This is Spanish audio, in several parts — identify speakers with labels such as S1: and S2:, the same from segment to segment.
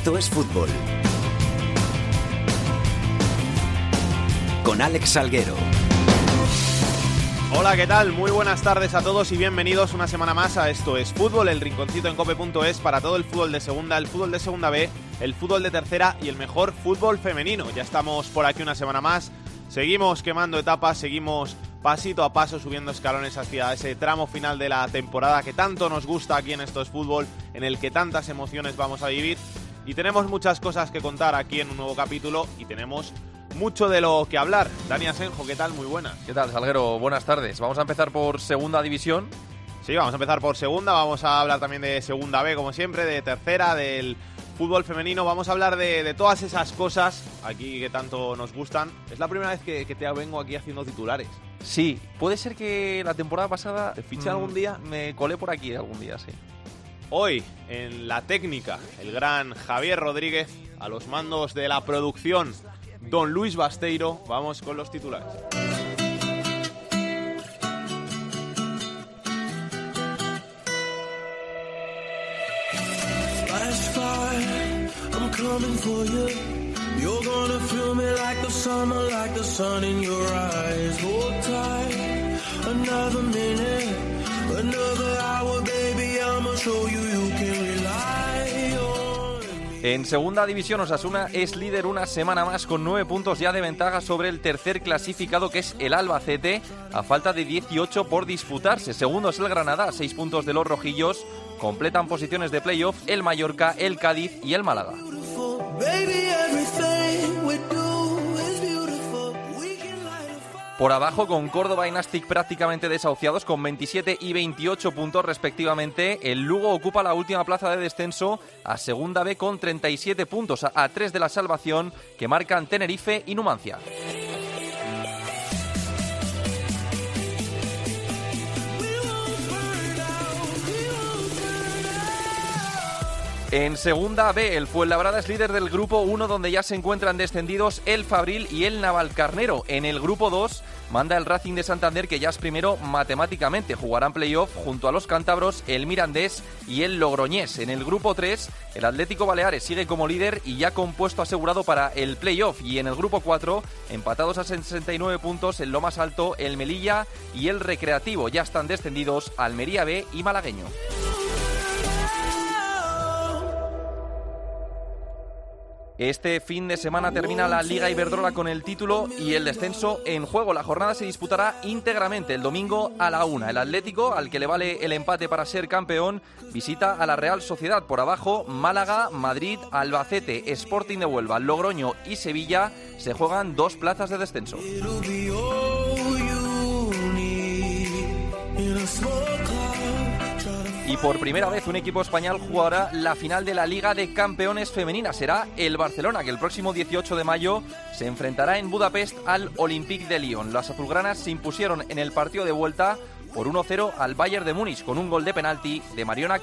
S1: Esto es fútbol. Con Alex Salguero.
S2: Hola, ¿qué tal? Muy buenas tardes a todos y bienvenidos una semana más a Esto es Fútbol, el rinconcito en cope.es para todo el fútbol de segunda, el fútbol de segunda B, el fútbol de tercera y el mejor fútbol femenino. Ya estamos por aquí una semana más, seguimos quemando etapas, seguimos pasito a paso subiendo escalones hacia ese tramo final de la temporada que tanto nos gusta aquí en Esto es Fútbol, en el que tantas emociones vamos a vivir y tenemos muchas cosas que contar aquí en un nuevo capítulo y tenemos mucho de lo que hablar. Dani Asenjo, ¿qué tal? Muy buenas.
S3: ¿Qué tal, Salguero? Buenas tardes. Vamos a empezar por segunda división.
S2: Sí, vamos a empezar por segunda, vamos a hablar también de segunda B, como siempre, de tercera, del fútbol femenino, vamos a hablar de, todas esas cosas aquí que tanto nos gustan. Es la primera vez que, te vengo aquí haciendo titulares.
S3: Sí, puede ser que la temporada pasada...
S2: ¿Te fiché algún día?
S3: Me colé por aquí algún día, sí.
S2: Hoy, en la técnica, el gran Javier Rodríguez, a los mandos de la producción, don Luis Basteiro. Vamos con los titulares.
S3: En segunda división, Osasuna es líder una semana más con nueve puntos ya de ventaja sobre el tercer clasificado que es el Albacete, a falta de 18 por disputarse. Segundo es el Granada, seis puntos de los rojillos. Completan posiciones de playoff el Mallorca, el Cádiz y el Málaga. Por abajo, con Córdoba y Nastic prácticamente desahuciados con 27 y 28 puntos respectivamente, el Lugo ocupa la última plaza de descenso a Segunda B con 37 puntos, a, tres de la salvación que marcan Tenerife y Numancia. En segunda B, el Fuenlabrada es líder del grupo 1 donde ya se encuentran descendidos el Fabril y el Navalcarnero. En el grupo 2 manda el Racing de Santander que ya es primero matemáticamente. Jugarán playoff junto a los cántabros, el Mirandés y el Logroñés. En el grupo 3, el Atlético Baleares sigue como líder y ya con puesto asegurado para el playoff. Y en el grupo 4, empatados a 69 puntos, en lo más alto, el Melilla y el Recreativo. Ya están descendidos Almería B y Malagueño. Este fin de semana termina la Liga Iberdrola con el título y el descenso en juego. La jornada se disputará íntegramente el domingo a la una. El Atlético, al que le vale el empate para ser campeón, visita a la Real Sociedad por abajo. Málaga, Madrid, Albacete, Sporting de Huelva, Logroño y Sevilla se juegan dos plazas de descenso. Y por primera vez un equipo español jugará la final de la Liga de Campeones Femenina. Será el Barcelona, que el próximo 18 de mayo se enfrentará en Budapest al Olympique de Lyon. Las azulgranas se impusieron en el partido de vuelta por 1-0 al Bayern de Múnich con un gol de penalti de Mariona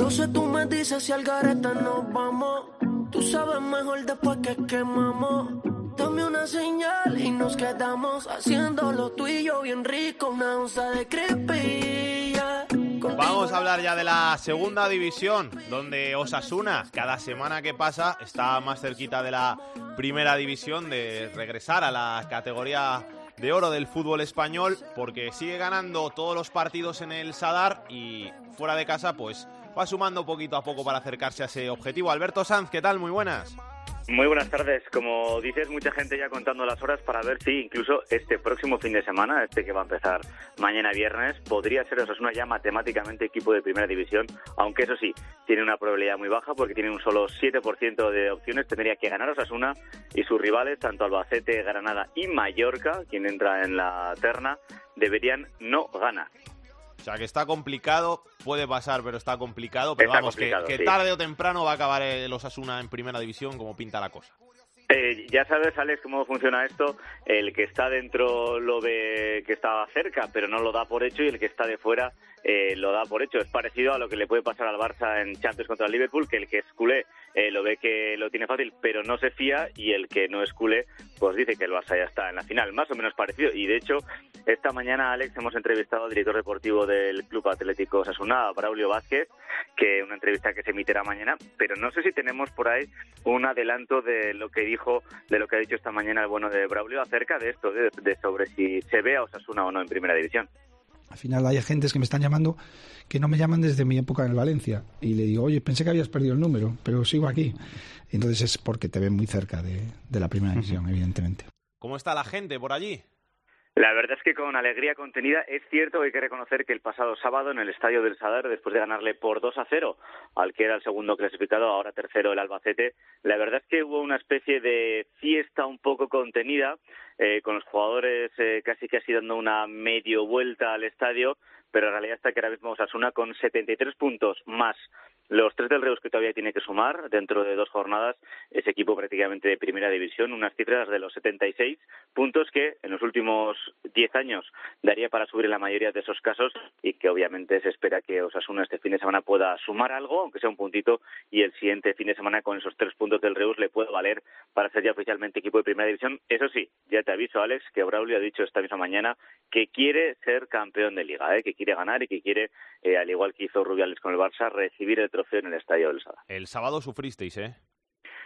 S3: Caltentey. tú me dices si al gareta nos vamos. Tú sabes mejor después que quemamos. Dame una señal y nos quedamos haciéndolo tú y yo bien rico, una onza de creepy.
S2: Vamos a hablar ya de la segunda división, donde Osasuna, cada semana que pasa, está más cerquita de la primera división, de regresar a la categoría de oro del fútbol español, porque sigue ganando todos los partidos en el Sadar y fuera de casa, pues va sumando poquito a poco para acercarse a ese objetivo. Alberto Sanz, ¿qué tal? Muy buenas.
S4: Muy buenas tardes. Como dices, mucha gente ya contando las horas para ver si incluso este próximo fin de semana, este que va a empezar mañana viernes, podría ser Osasuna ya matemáticamente equipo de primera división, aunque eso sí, tiene una probabilidad muy baja porque tiene un solo 7% de opciones. Tendría que ganar Osasuna y sus rivales, tanto Albacete, Granada y Mallorca, quien entra en la terna, deberían no ganar.
S2: O sea, que está complicado, puede pasar, pero está complicado. Pero vamos, que, tarde o temprano va a acabar el Osasuna en primera división, como pinta la cosa.
S4: Eh, ya sabes, Alex, cómo funciona esto. El que está dentro lo ve que está cerca, pero no lo da por hecho, y el que está de fuera eh, lo da por hecho. Es parecido a lo que le puede pasar al Barça en Champions contra el Liverpool, que el que es culé eh, lo ve que lo tiene fácil, pero no se fía, y el que no es culé, pues dice que el Barça ya está en la final, más o menos parecido. Y de hecho, esta mañana, Alex, hemos entrevistado al director deportivo del Club Atlético Sasuna, Braulio Vázquez, que una entrevista que se emitirá mañana, pero no sé si tenemos por ahí un adelanto de lo que dijo, de lo que ha dicho esta mañana el bueno de Braulio acerca de esto, de, de sobre si se ve a Osasuna o no en primera división.
S1: Al final hay agentes que me están llamando que no me llaman desde mi época en Valencia. Y le digo, oye, pensé que habías perdido el número, pero sigo aquí. Entonces es porque te ven muy cerca de, de la primera división, evidentemente.
S2: ¿Cómo está la gente por allí?
S4: La verdad es que con alegría contenida es cierto que hay que reconocer que el pasado sábado en el estadio del Sadar, después de ganarle por 2 a 0 al que era el segundo clasificado, ahora tercero el Albacete, la verdad es que hubo una especie de fiesta un poco contenida, eh, con los jugadores eh, casi casi dando una medio vuelta al estadio, pero en realidad está que ahora mismo Osasuna con 73 puntos más los tres del Reus que todavía tiene que sumar dentro de dos jornadas, ese equipo prácticamente de primera división, unas cifras de los 76 puntos que en los últimos 10 años daría para subir en la mayoría de esos casos y que obviamente se espera que Osasuna este fin de semana pueda sumar algo, aunque sea un puntito, y el siguiente fin de semana con esos tres puntos del Reus le pueda valer para ser ya oficialmente equipo de primera división. Eso sí, ya te aviso, Alex, que Braulio ha dicho esta misma mañana que quiere ser campeón de liga, ¿eh? que quiere ganar y que quiere, eh, al igual que hizo Rubiales con el Barça, recibir el en el estadio del Sada.
S2: El sábado sufristeis, ¿eh?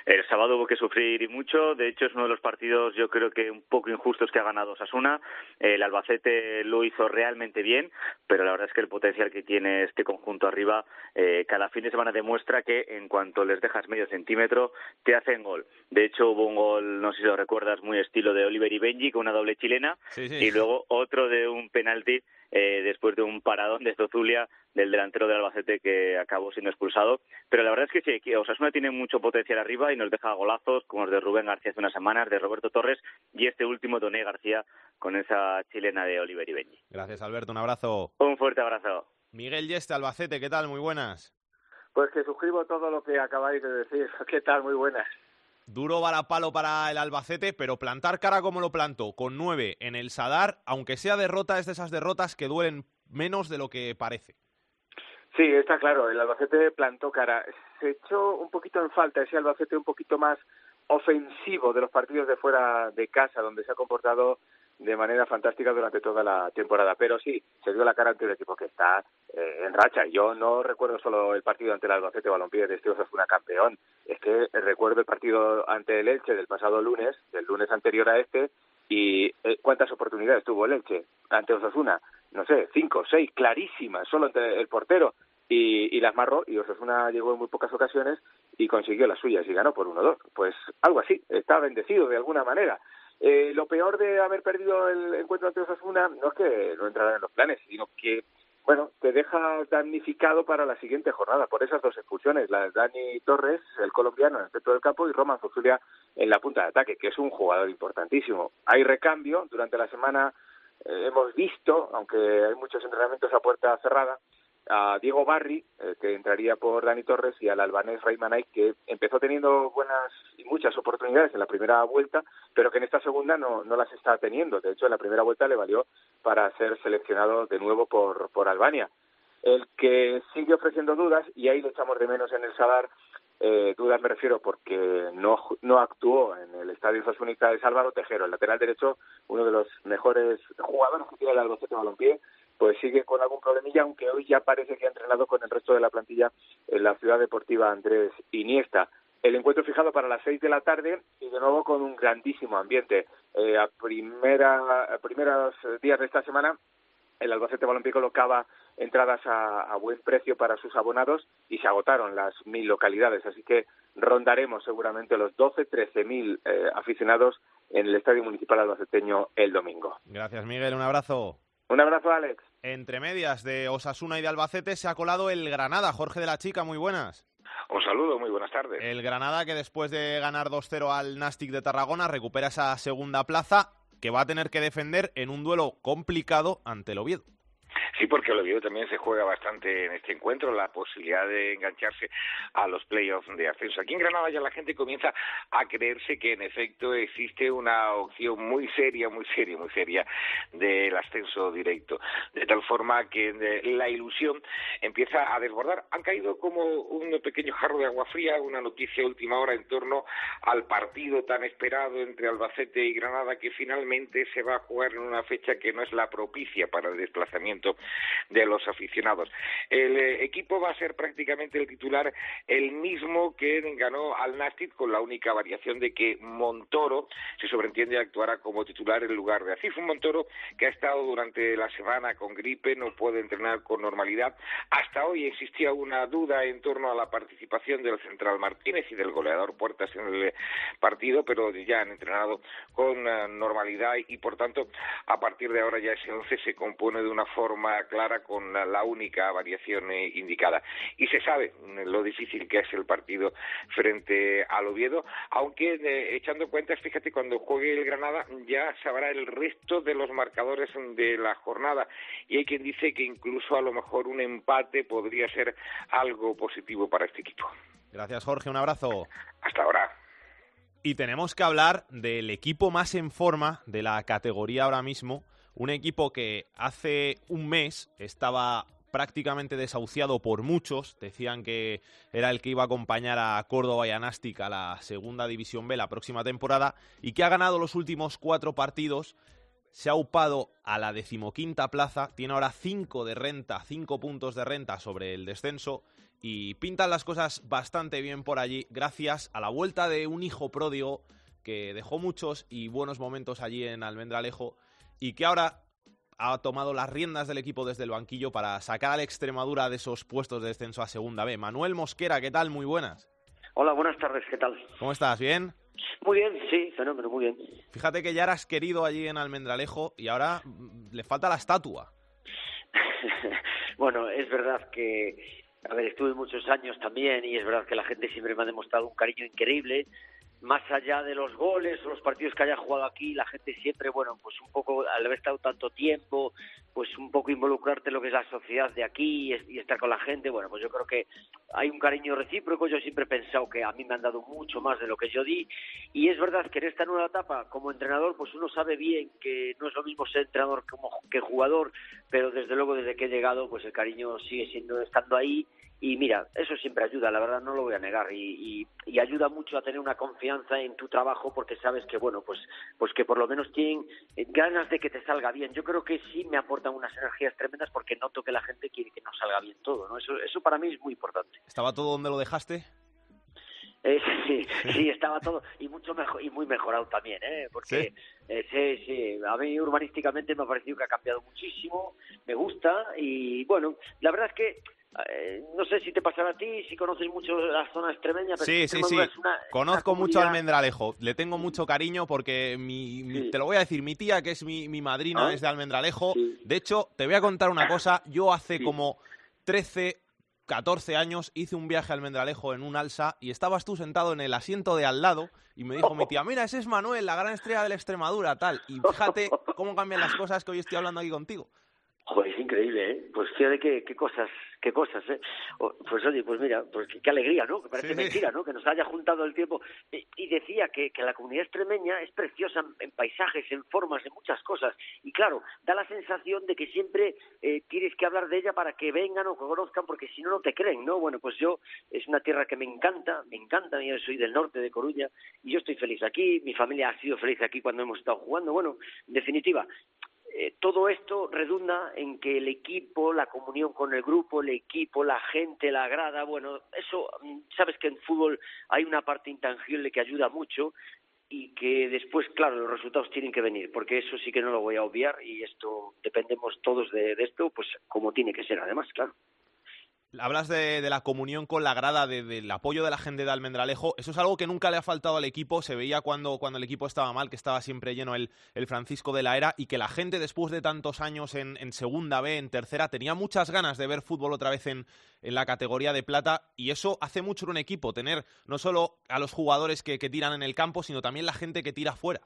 S4: El sábado hubo que sufrir y mucho. De hecho, es uno de los partidos, yo creo que un poco injustos que ha ganado Sasuna. El Albacete lo hizo realmente bien, pero la verdad es que el potencial que tiene este conjunto arriba, eh, cada fin de semana demuestra que en cuanto les dejas medio centímetro, te hacen gol. De hecho, hubo un gol, no sé si lo recuerdas, muy estilo de Oliver y Benji, con una doble chilena, y luego otro de un penalti eh, después de un paradón de Zozulia del delantero del Albacete que acabó siendo expulsado. Pero la verdad es que sí, Osasuna tiene mucho potencial arriba y nos deja golazos como los de Rubén García hace unas semanas, de Roberto Torres y este último Doné García con esa chilena de Oliver Ibeñi.
S2: Gracias Alberto, un abrazo.
S4: Un fuerte abrazo.
S2: Miguel Yeste, Albacete, ¿qué tal? Muy buenas.
S5: Pues que suscribo todo lo que acabáis de decir. ¿Qué tal? Muy buenas.
S2: Duro varapalo para el Albacete, pero plantar cara como lo plantó, con nueve en el Sadar, aunque sea derrota, es de esas derrotas que duelen menos de lo que parece.
S5: Sí, está claro, el Albacete plantó cara. Se echó un poquito en falta ese Albacete un poquito más ofensivo de los partidos de fuera de casa, donde se ha comportado de manera fantástica durante toda la temporada. Pero sí, se dio la cara ante el equipo que está eh, en racha. Yo no recuerdo solo el partido ante el Albacete Balompié de este una campeón. Es que recuerdo el partido ante el Elche del pasado lunes, del lunes anterior a este, y eh, cuántas oportunidades tuvo el Elche ante Osasuna. No sé, cinco, seis, clarísimas, solo ante el portero. Y, y las marró y Osasuna llegó en muy pocas ocasiones y consiguió las suyas y ganó por 1-2. Pues algo así, está bendecido de alguna manera. Eh, lo peor de haber perdido el encuentro ante Osasuna no es que no entrara en los planes, sino que, bueno, te deja damnificado para la siguiente jornada por esas dos expulsiones, la de Dani Torres, el colombiano en el centro del campo, y Roman Zozulia en la punta de ataque, que es un jugador importantísimo. Hay recambio, durante la semana eh, hemos visto, aunque hay muchos entrenamientos a puerta cerrada, a Diego Barri, eh, que entraría por Dani Torres, y al albanés Raymanay, que empezó teniendo buenas y muchas oportunidades en la primera vuelta, pero que en esta segunda no, no las está teniendo. De hecho, en la primera vuelta le valió para ser seleccionado de nuevo por, por Albania. El que sigue ofreciendo dudas, y ahí le echamos de menos en el Sadar, eh, dudas me refiero porque no, no actuó en el Estadio Sasúnica de Álvaro Tejero, el lateral derecho, uno de los mejores jugadores que tiene el Albacete Balompié, pues sigue con algún problemilla, aunque hoy ya parece que ha entrenado con el resto de la plantilla en la ciudad deportiva Andrés Iniesta. El encuentro fijado para las seis de la tarde y de nuevo con un grandísimo ambiente. Eh, a, primera, primeros días de esta semana el Albacete Balompié colocaba entradas a, buen precio para sus abonados y se agotaron las mil localidades, así que rondaremos seguramente los 12, 13 mil eh, aficionados en el Estadio Municipal Albaceteño el domingo.
S2: Gracias, Miguel. Un abrazo.
S5: Un abrazo, Alex.
S2: Entre medias de Osasuna y de Albacete se ha colado el Granada. Jorge de la Chica, muy buenas.
S6: Un saludo, muy buenas tardes.
S2: El Granada que después de ganar 2-0 al Nastic de Tarragona recupera esa segunda plaza que va a tener que defender en un duelo complicado ante el Oviedo.
S6: Sí, porque el Oviedo también se juega bastante en este encuentro, la posibilidad de engancharse a los playoffs de ascenso. Aquí en Granada ya la gente comienza a creerse que en efecto existe una opción muy seria, muy seria, muy seria del ascenso directo. De tal forma que la ilusión empieza a desbordar. Han caído como un pequeño jarro de agua fría, una noticia última hora en torno al partido tan esperado entre Albacete y Granada que finalmente se va a jugar en una fecha que no es la propicia para el desplazamiento de los aficionados. El eh, equipo va a ser prácticamente el titular el mismo que ganó al Nastic con la única variación de que Montoro se sobreentiende actuará como titular en lugar de Asif. Un Montoro que ha estado durante la semana con gripe, no puede entrenar con normalidad. Hasta hoy existía una duda en torno a la participación del central Martínez y del goleador Puertas en el partido, pero ya han entrenado con eh, normalidad y por tanto a partir de ahora ya ese once se compone de una forma clara con la única variación eh, indicada. Y se sabe lo difícil que es el partido frente al Oviedo, aunque eh, echando cuentas, fíjate, cuando juegue el Granada ya sabrá el resto de los marcadores de la jornada y hay quien dice que incluso a lo mejor un empate podría ser algo positivo para este equipo.
S2: Gracias Jorge, un abrazo.
S6: Hasta ahora.
S2: Y tenemos que hablar del equipo más en forma de la categoría ahora mismo, un equipo que hace un mes estaba prácticamente desahuciado por muchos, decían que era el que iba a acompañar a Córdoba y a Nastic a la segunda división B la próxima temporada y que ha ganado los últimos cuatro partidos, se ha upado a la decimoquinta plaza, tiene ahora cinco de renta, cinco puntos de renta sobre el descenso y pintan las cosas bastante bien por allí gracias a la vuelta de un hijo pródigo que dejó muchos y buenos momentos allí en Almendralejo y que ahora ha tomado las riendas del equipo desde el banquillo para sacar a la Extremadura de esos puestos de descenso a Segunda B. Manuel Mosquera, ¿qué tal? Muy buenas.
S7: Hola, buenas tardes, ¿qué tal?
S2: ¿Cómo estás? ¿Bien?
S7: Muy bien, sí, fenómeno, muy bien.
S2: Fíjate que ya eras querido allí en Almendralejo y ahora mm, le falta la estatua.
S7: bueno, es verdad que a ver, estuve muchos años también y es verdad que la gente siempre me ha demostrado un cariño increíble. Más allá de los goles o los partidos que haya jugado aquí, la gente siempre, bueno, pues un poco, al haber estado tanto tiempo, pues un poco involucrarte en lo que es la sociedad de aquí y, estar con la gente, bueno, pues yo creo que hay un cariño recíproco. Yo siempre he pensado que a mí me han dado mucho más de lo que yo di y es verdad que en esta nueva etapa como entrenador, pues uno sabe bien que no es lo mismo ser entrenador como que jugador, pero desde luego desde que he llegado, pues el cariño sigue siendo estando ahí y mira, eso siempre ayuda, la verdad no lo voy a negar y, ayuda mucho a tener una confianza en tu trabajo porque sabes que bueno, pues pues que por lo menos tienen ganas de que te salga bien. Yo creo que sí me aportan unas energías tremendas porque noto que la gente quiere que nos salga bien todo, ¿no? Eso eso para mí es muy importante.
S2: ¿Estaba todo donde lo dejaste?
S7: Eh, sí, sí, estaba todo y mucho mejor y muy mejorado también, ¿eh? Porque ¿Sí? Eh, sí, sí, a mí urbanísticamente me ha parecido que ha cambiado muchísimo, me gusta y bueno, la verdad es que eh, no sé si te pasará a ti, si conoces mucho la zona extremeña. Pero
S2: sí, sí, sí. Conozco mucho Almendralejo. Le tengo mucho cariño porque mi, te lo voy a decir, mi tía, que es mi, mi madrina, ¿Ah? es de Almendralejo. De hecho, te voy a contar una cosa. Yo hace como 13, 14 años hice un viaje a Almendralejo en un alza y estabas tú sentado en el asiento de al lado y me dijo mi tía, mira, ese es Manuel, la gran estrella de la Extremadura, tal. Y fíjate cómo cambian las cosas que hoy estoy hablando aquí contigo.
S7: Joder, es increíble, ¿eh? Pues fíjate qué, qué cosas, qué cosas, ¿eh? Pues oye, pues mira, pues qué, alegría, ¿no? Que parece mentira, ¿no? Que nos haya juntado el tiempo. Y, decía que, que, la comunidad extremeña es preciosa en, paisajes, en formas, en muchas cosas. Y claro, da la sensación de que siempre eh, tienes que hablar de ella para que vengan o que conozcan, porque si no, no te creen, ¿no? Bueno, pues yo, es una tierra que me encanta, me encanta, yo soy del norte de Coruña, y yo estoy feliz aquí, mi familia ha sido feliz aquí cuando hemos estado jugando. Bueno, en definitiva, eh, todo esto redunda en que el equipo, la comunión con el grupo, el equipo, la gente, la grada, bueno, eso, mm, sabes que en fútbol hay una parte intangible que ayuda mucho y que después, claro, los resultados tienen que venir, porque eso sí que no lo voy a obviar y esto dependemos todos de, de esto, pues como tiene que ser además, claro.
S2: Hablas de, la comunión con la grada, del apoyo de la gente de Almendralejo. Eso es algo que nunca le ha faltado al equipo. Se veía cuando, cuando el equipo estaba mal, que estaba siempre lleno el, Francisco de la Era y que la gente después de tantos años en, segunda B, en tercera, tenía muchas ganas de ver fútbol otra vez en, en, la categoría de plata. Y eso hace mucho en un equipo, tener no solo a los jugadores que, que tiran en el campo, sino también la gente que tira fuera.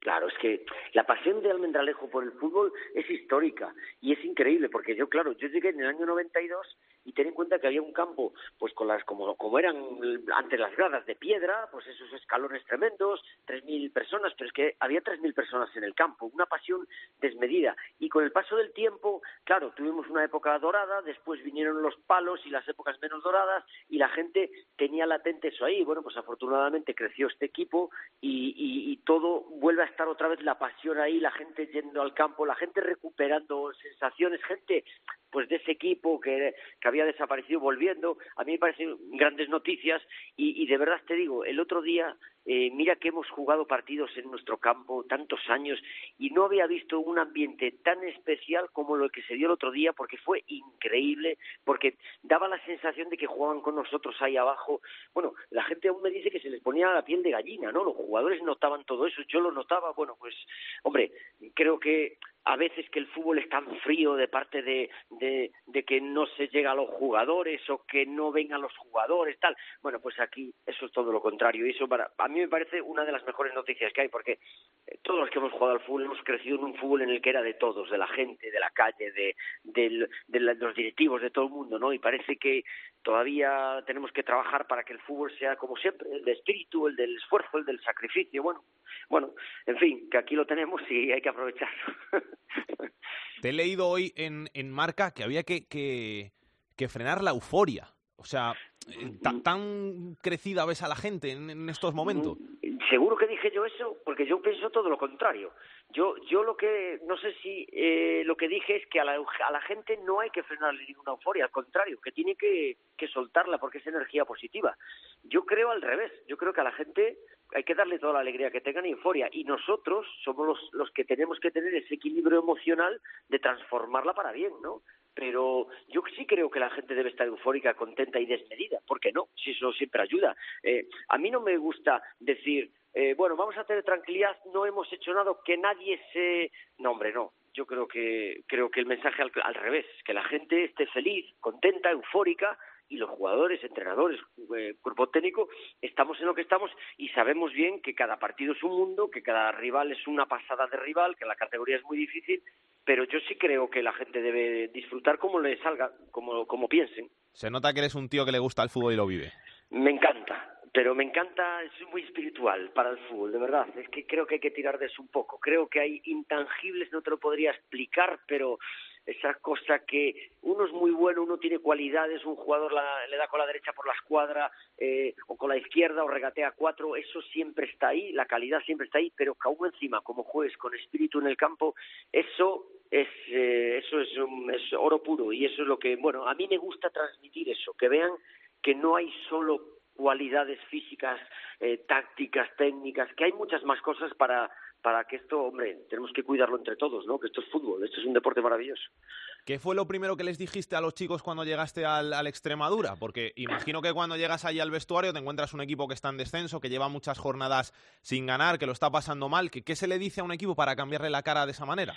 S7: Claro, es que la pasión de Almendralejo por el fútbol es histórica y es increíble porque yo, claro, yo llegué en el año 92 y ten en cuenta que había un campo, pues con las, como, como eran antes las gradas de piedra, pues esos escalones tremendos, 3.000 personas, pero es que había 3.000 personas en el campo, una pasión desmedida. Y con el paso del tiempo, claro, tuvimos una época dorada, después vinieron los palos y las épocas menos doradas y la gente tenía latente eso ahí. Bueno, pues afortunadamente creció este equipo y, y, y todo vuelve a estar otra vez la pasión ahí, la gente yendo al campo, la gente recuperando sensaciones, gente pues de ese equipo que, que había desaparecido volviendo. A mí me parecen grandes noticias y, y de verdad te digo, el otro día eh, mira que hemos jugado partidos en nuestro campo tantos años y no había visto un ambiente tan especial como lo que se dio el otro día porque fue increíble, porque daba la sensación de que jugaban con nosotros ahí abajo. Bueno, la gente aún me dice que se les ponía la piel de gallina, ¿no? Los jugadores notaban todo eso, yo lo notaba, bueno, pues, hombre, creo que a veces que el fútbol es tan frío de parte de, que no se llega a los jugadores o que no vengan los jugadores, tal. Bueno, pues aquí eso es todo lo contrario. Y eso para, mí me parece una de las mejores noticias que hay, porque eh, todos los que hemos jugado al fútbol hemos crecido en un fútbol en el que era de todos, de la gente, de la calle, de, de, de los directivos, de todo el mundo, ¿no? Y parece que todavía tenemos que trabajar para que el fútbol sea como siempre, el de espíritu, el del esfuerzo, el del sacrificio. Bueno, bueno, en fin, que aquí lo tenemos y hay que aprovecharlo.
S2: Te he leído hoy en, en Marca que había que, que frenar la euforia. O sea, ¿tan crecida ves a la gente en, en, estos momentos?
S7: Seguro que dije yo eso, porque yo pienso todo lo contrario. Yo, yo lo que, no sé si eh, lo que dije es que a la, a la gente no hay que frenarle ninguna euforia, al contrario, que tiene que, que soltarla porque es energía positiva. Yo creo al revés, yo creo que a la gente hay que darle toda la alegría que tengan y euforia. Y nosotros somos los, los que tenemos que tener ese equilibrio emocional de transformarla para bien, ¿no? Pero yo sí creo que la gente debe estar eufórica, contenta y desmedida. ¿Por qué no? Si eso siempre ayuda. Eh, a mí no me gusta decir, eh, bueno, vamos a tener tranquilidad, no hemos hecho nada, que nadie se... No, hombre, no. Yo creo que, creo que el mensaje al, al revés, que la gente esté feliz, contenta, eufórica, y los jugadores, entrenadores, eh, cuerpo técnico, estamos en lo que estamos y sabemos bien que cada partido es un mundo, que cada rival es una pasada de rival, que la categoría es muy difícil, pero yo sí creo que la gente debe disfrutar como le salga, como, como piensen.
S2: Se nota que eres un tío que le gusta el fútbol y lo vive.
S7: Me encanta, pero me encanta, es muy espiritual para el fútbol, de verdad. Es que creo que hay que tirar de eso un poco. Creo que hay intangibles, no te lo podría explicar, pero esa cosa que uno es muy bueno, uno tiene cualidades, un jugador la, le da con la derecha por la escuadra eh, o con la izquierda o regatea cuatro, eso siempre está ahí, la calidad siempre está ahí, pero que encima, como juegues con espíritu en el campo, eso es eh, eso es, un, es oro puro y eso es lo que, bueno, a mí me gusta transmitir eso, que vean que no hay solo cualidades físicas, eh, tácticas, técnicas, que hay muchas más cosas para para que esto, hombre, tenemos que cuidarlo entre todos, ¿no? Que esto es fútbol, esto es un deporte maravilloso.
S2: ¿Qué fue lo primero que les dijiste a los chicos cuando llegaste al, al, Extremadura? Porque imagino que cuando llegas allí al vestuario te encuentras un equipo que está en descenso, que lleva muchas jornadas sin ganar, que lo está pasando mal. ¿Qué, qué se le dice a un equipo para cambiarle la cara de esa manera?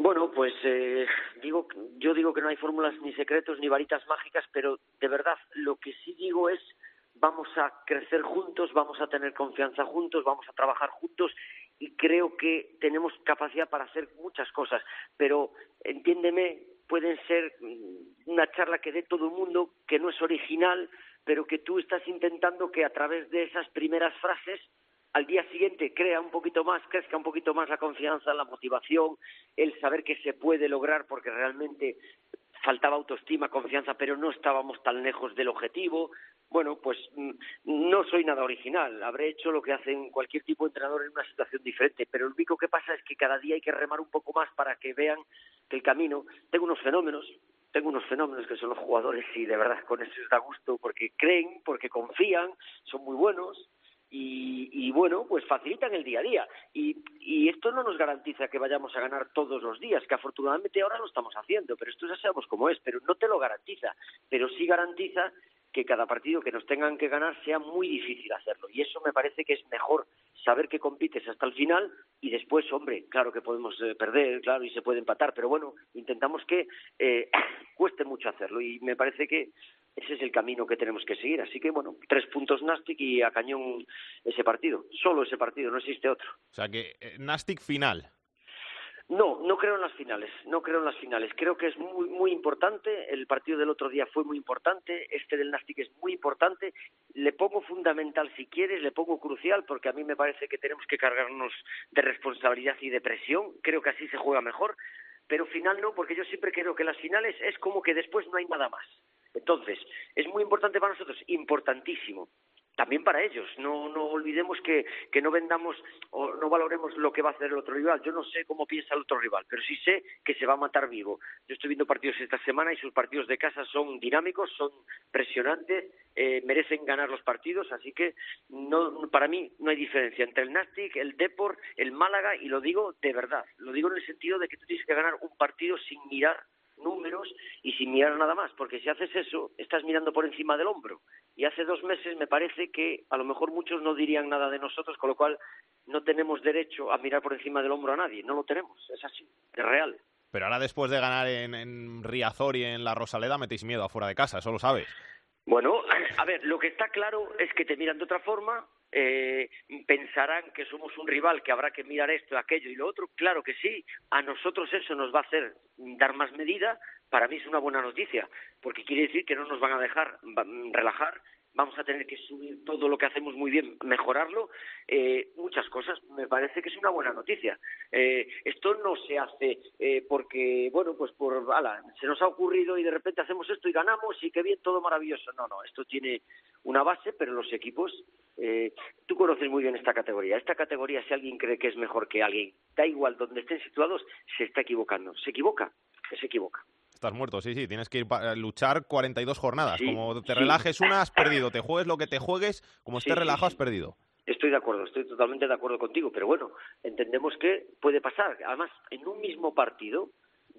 S7: Bueno, pues eh, digo, yo digo que no hay fórmulas ni secretos ni varitas mágicas, pero de verdad lo que sí digo es vamos a crecer juntos, vamos a tener confianza juntos, vamos a trabajar juntos y creo que tenemos capacidad para hacer muchas cosas, pero entiéndeme, pueden ser una charla que dé todo el mundo, que no es original, pero que tú estás intentando que a través de esas primeras frases al día siguiente crea un poquito más, crezca un poquito más la confianza, la motivación, el saber que se puede lograr porque realmente faltaba autoestima, confianza, pero no estábamos tan lejos del objetivo. Bueno, pues no soy nada original, habré hecho lo que hacen cualquier tipo de entrenador en una situación diferente, pero lo único que pasa es que cada día hay que remar un poco más para que vean que el camino, tengo unos fenómenos, tengo unos fenómenos que son los jugadores y de verdad con eso da gusto porque creen, porque confían, son muy buenos, y, y, bueno, pues facilitan el día a día. Y, y, esto no nos garantiza que vayamos a ganar todos los días, que afortunadamente ahora lo estamos haciendo, pero esto ya sabemos cómo es, pero no te lo garantiza, pero sí garantiza que cada partido que nos tengan que ganar sea muy difícil hacerlo. Y eso me parece que es mejor saber que compites hasta el final y después, hombre, claro que podemos eh, perder, claro, y se puede empatar, pero bueno, intentamos que eh, cueste mucho hacerlo y me parece que ese es el camino que tenemos que seguir. Así que, bueno, tres puntos Nastic y a cañón ese partido. Solo ese partido, no existe otro.
S2: O sea que eh, Nastic final.
S7: No, no creo en las finales, no creo en las finales. Creo que es muy muy importante. El partido del otro día fue muy importante. Este del Nastic es muy importante. Le pongo fundamental si quieres, le pongo crucial porque a mí me parece que tenemos que cargarnos de responsabilidad y de presión. Creo que así se juega mejor. Pero final no, porque yo siempre creo que las finales es como que después no hay nada más. Entonces, es muy importante para nosotros, importantísimo también para ellos. No, no olvidemos que, que no vendamos o no valoremos lo que va a hacer el otro rival. Yo no sé cómo piensa el otro rival, pero sí sé que se va a matar vivo. Yo estoy viendo partidos esta semana y sus partidos de casa son dinámicos, son presionantes, eh, merecen ganar los partidos, así que no, para mí no hay diferencia entre el Nastic, el Depor, el Málaga y lo digo de verdad. Lo digo en el sentido de que tú tienes que ganar un partido sin mirar números y sin mirar nada más, porque si haces eso, estás mirando por encima del hombro. Y hace dos meses me parece que a lo mejor muchos no dirían nada de nosotros, con lo cual no tenemos derecho a mirar por encima del hombro a nadie, no lo tenemos, es así, es real.
S2: Pero ahora después de ganar en, en Riazor y en la Rosaleda metéis miedo afuera de casa, eso lo sabes.
S7: Bueno, a ver, lo que está claro es que te miran de otra forma, eh, pensarán que somos un rival, que habrá que mirar esto, aquello y lo otro. Claro que sí, a nosotros eso nos va a hacer dar más medida. Para mí es una buena noticia, porque quiere decir que no nos van a dejar relajar vamos a tener que subir todo lo que hacemos muy bien, mejorarlo, eh, muchas cosas. Me parece que es una buena noticia. Eh, esto no se hace eh, porque, bueno, pues por, ala, se nos ha ocurrido y de repente hacemos esto y ganamos y qué bien, todo maravilloso. No, no, esto tiene una base, pero los equipos, eh, tú conoces muy bien esta categoría. Esta categoría, si alguien cree que es mejor que alguien, da igual donde estén situados, se está equivocando. Se equivoca, se equivoca.
S2: Estás muerto, sí, sí. Tienes que ir a luchar 42 jornadas. como te relajes una, has perdido. Te juegues lo que te juegues, como estés relajado, has perdido.
S7: Estoy de acuerdo, estoy totalmente de acuerdo contigo. Pero bueno, entendemos que puede pasar. Además, en un mismo partido,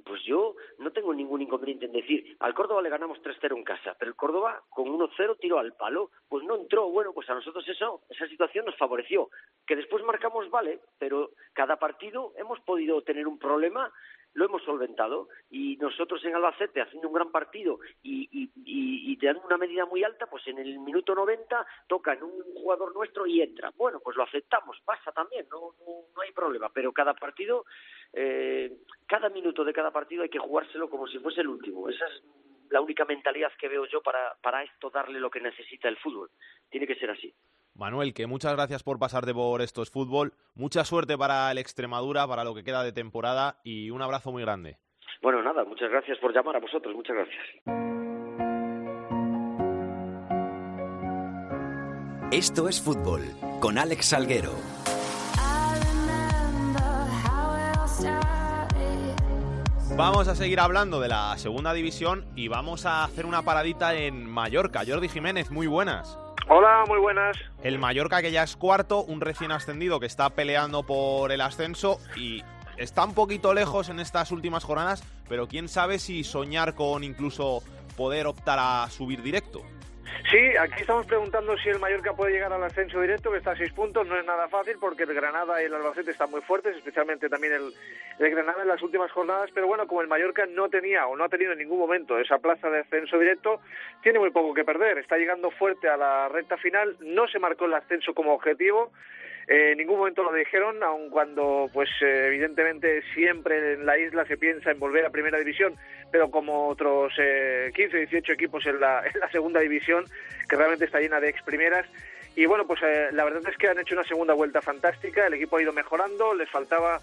S7: pues yo no tengo ningún inconveniente en decir, al Córdoba le ganamos 3-0 en casa, pero el Córdoba con 1-0 tiró al palo, pues no entró. Bueno, pues a nosotros eso, esa situación nos favoreció. Que después marcamos, vale, pero cada partido hemos podido tener un problema lo hemos solventado y nosotros en Albacete haciendo un gran partido y, y, y, te dan una medida muy alta, pues en el minuto 90 tocan un jugador nuestro y entra. Bueno, pues lo aceptamos, pasa también, no, no, hay problema, pero cada partido, eh, cada minuto de cada partido hay que jugárselo como si fuese el último. Esa es la única mentalidad que veo yo para, para esto darle lo que necesita el fútbol. Tiene que ser así.
S2: Manuel, que muchas gracias por pasarte por estos fútbol. Mucha suerte para el Extremadura, para lo que queda de temporada y un abrazo muy grande.
S7: Bueno, nada, muchas gracias por llamar a vosotros, muchas gracias.
S8: Esto es fútbol con Alex Salguero.
S2: Vamos a seguir hablando de la segunda división y vamos a hacer una paradita en Mallorca. Jordi Jiménez, muy buenas.
S9: Hola, muy buenas.
S2: El Mallorca que ya es cuarto, un recién ascendido que está peleando por el ascenso y está un poquito lejos en estas últimas jornadas, pero quién sabe si soñar con incluso poder optar a subir directo.
S9: Sí, aquí estamos preguntando si el Mallorca puede llegar al ascenso directo, que está a seis puntos. No es nada fácil porque el Granada y el Albacete están muy fuertes, especialmente también el, el, Granada en las últimas jornadas. Pero bueno, como el Mallorca no tenía o no ha tenido en ningún momento esa plaza de ascenso directo, tiene muy poco que perder. Está llegando fuerte a la recta final. No se marcó el ascenso como objetivo. Eh, en ningún momento lo dijeron, aun cuando, pues, eh, evidentemente siempre en la isla se piensa en volver a Primera División, pero como otros eh, 15, 18 equipos en la, en la Segunda División, que realmente está llena de ex primeras. Y bueno, pues eh, la verdad es que han hecho una segunda vuelta fantástica, el equipo ha ido mejorando, les faltaba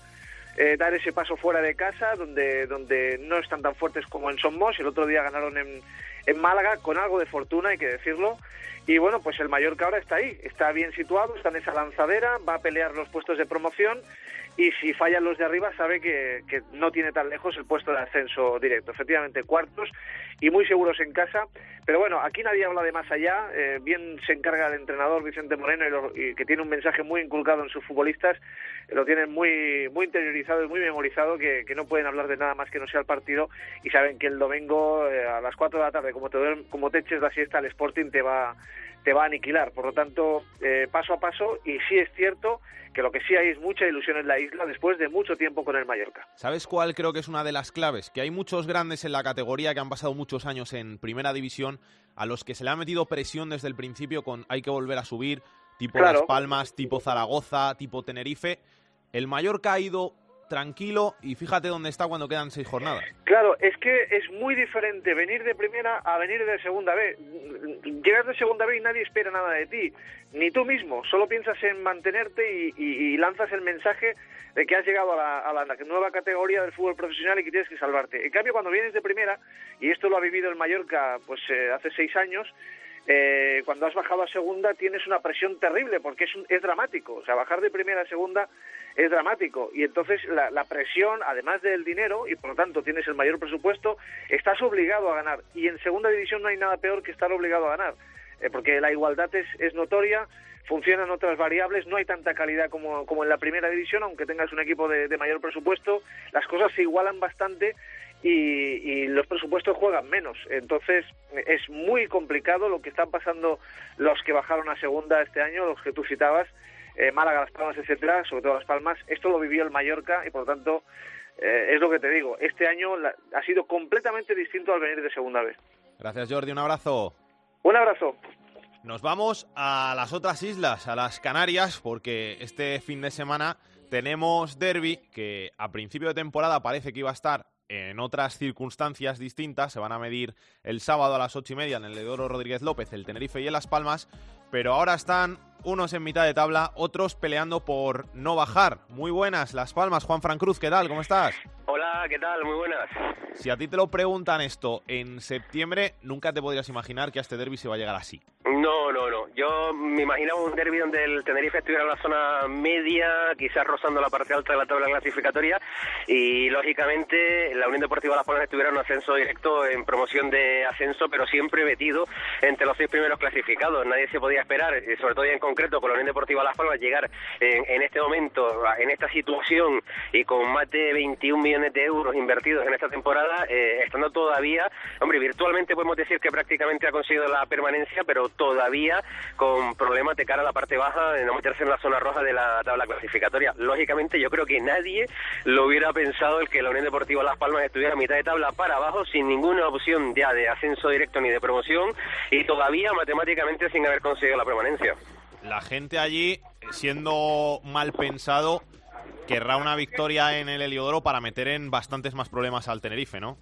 S9: dar ese paso fuera de casa, donde, donde no están tan fuertes como en Somos. El otro día ganaron en, en Málaga con algo de fortuna, hay que decirlo. Y bueno, pues el Mallorca ahora está ahí, está bien situado, está en esa lanzadera, va a pelear los puestos de promoción y si fallan los de arriba sabe que, no tiene tan lejos el puesto de ascenso directo. Efectivamente, cuartos y muy seguros en casa. Pero bueno, aquí nadie habla de más allá. Eh, bien se encarga el entrenador Vicente Moreno y, que tiene un mensaje muy inculcado en sus futbolistas. lo tienen muy, muy interiorizado y muy memorizado que, que, no pueden hablar de nada más que no sea el partido y saben que el domingo eh, a las 4 de la tarde, como te, como te eches la siesta, el Sporting te va te va a aniquilar. Por lo tanto, eh, paso a paso, y sí es cierto que lo que sí hay es mucha ilusión en la isla después de mucho tiempo con el Mallorca.
S2: ¿Sabes cuál creo que es una de las claves? Que hay muchos grandes en la categoría que han pasado muchos años en primera división, a los que se le ha metido presión desde el principio con hay que volver a subir, tipo Las Palmas, tipo Zaragoza, tipo Tenerife. El Mallorca ha ido tranquilo y fíjate dónde está cuando quedan seis jornadas.
S9: Claro, es que es muy diferente venir de primera a venir de segunda B. Llegas de segunda B y nadie espera nada de ti, ni tú mismo, solo piensas en mantenerte y, lanzas el mensaje de que has llegado a la, nueva categoría del fútbol profesional y que tienes que salvarte. En cambio, cuando vienes de primera, y esto lo ha vivido el Mallorca pues eh, hace seis años, eh, cuando has bajado a segunda tienes una presión terrible porque es, es dramático. O sea, bajar de primera a segunda es dramático. Y entonces la, la, presión, además del dinero, y por lo tanto tienes el mayor presupuesto, estás obligado a ganar. Y en segunda división no hay nada peor que estar obligado a ganar. Eh, porque la igualdad es, es notoria, funcionan otras variables, no hay tanta calidad como, como en la primera división, aunque tengas un equipo de, de mayor presupuesto, las cosas se igualan bastante y, los presupuestos juegan menos. Entonces es muy complicado lo que están pasando los que bajaron a segunda este año, los que tú citabas, eh, Málaga, Las Palmas, etcétera, sobre todo Las Palmas. Esto lo vivió el Mallorca y por lo tanto eh, es lo que te digo. Este año ha sido completamente distinto al venir de segunda vez.
S2: Gracias Jordi, un abrazo.
S9: Un abrazo.
S2: Nos vamos a las otras islas, a las Canarias, porque este fin de semana tenemos derby que a principio de temporada parece que iba a estar en otras circunstancias distintas. Se van a medir el sábado a las ocho y media en el Leodoro Rodríguez López, el Tenerife y en Las Palmas. Pero ahora están unos en mitad de tabla, otros peleando por no bajar. Muy buenas, Las Palmas. Juan Fran Cruz, ¿qué tal? ¿Cómo estás?
S10: Hola, ¿qué tal? Muy buenas.
S2: Si a ti te lo preguntan esto en septiembre, nunca te podrías imaginar que a este derby se va a llegar así.
S10: No, no, no. Yo me imaginaba un derby donde el Tenerife estuviera en la zona media, quizás rozando la parte alta de la tabla clasificatoria, y lógicamente la Unión Deportiva Las Palmas estuviera en un ascenso directo, en promoción de ascenso, pero siempre metido entre los seis primeros clasificados. Nadie se podía esperar, sobre todo en concreto con la Unión Deportiva Las Palmas, llegar en, este momento, en esta situación, y con más de 21 millones de euros invertidos en esta temporada, eh, estando todavía, hombre, virtualmente podemos decir que prácticamente ha conseguido la permanencia, pero todavía con problemas de cara a la parte baja de no meterse en la zona roja de la tabla clasificatoria. Lógicamente, yo creo que nadie lo hubiera pensado el que la Unión Deportiva Las Palmas estuviera a mitad de tabla para abajo sin ninguna opción ya de ascenso directo ni de promoción y todavía matemáticamente sin haber conseguido la permanencia.
S2: La gente allí, siendo mal pensado, querrá una victoria en el Heliodoro para meter en bastantes más problemas al Tenerife, ¿no?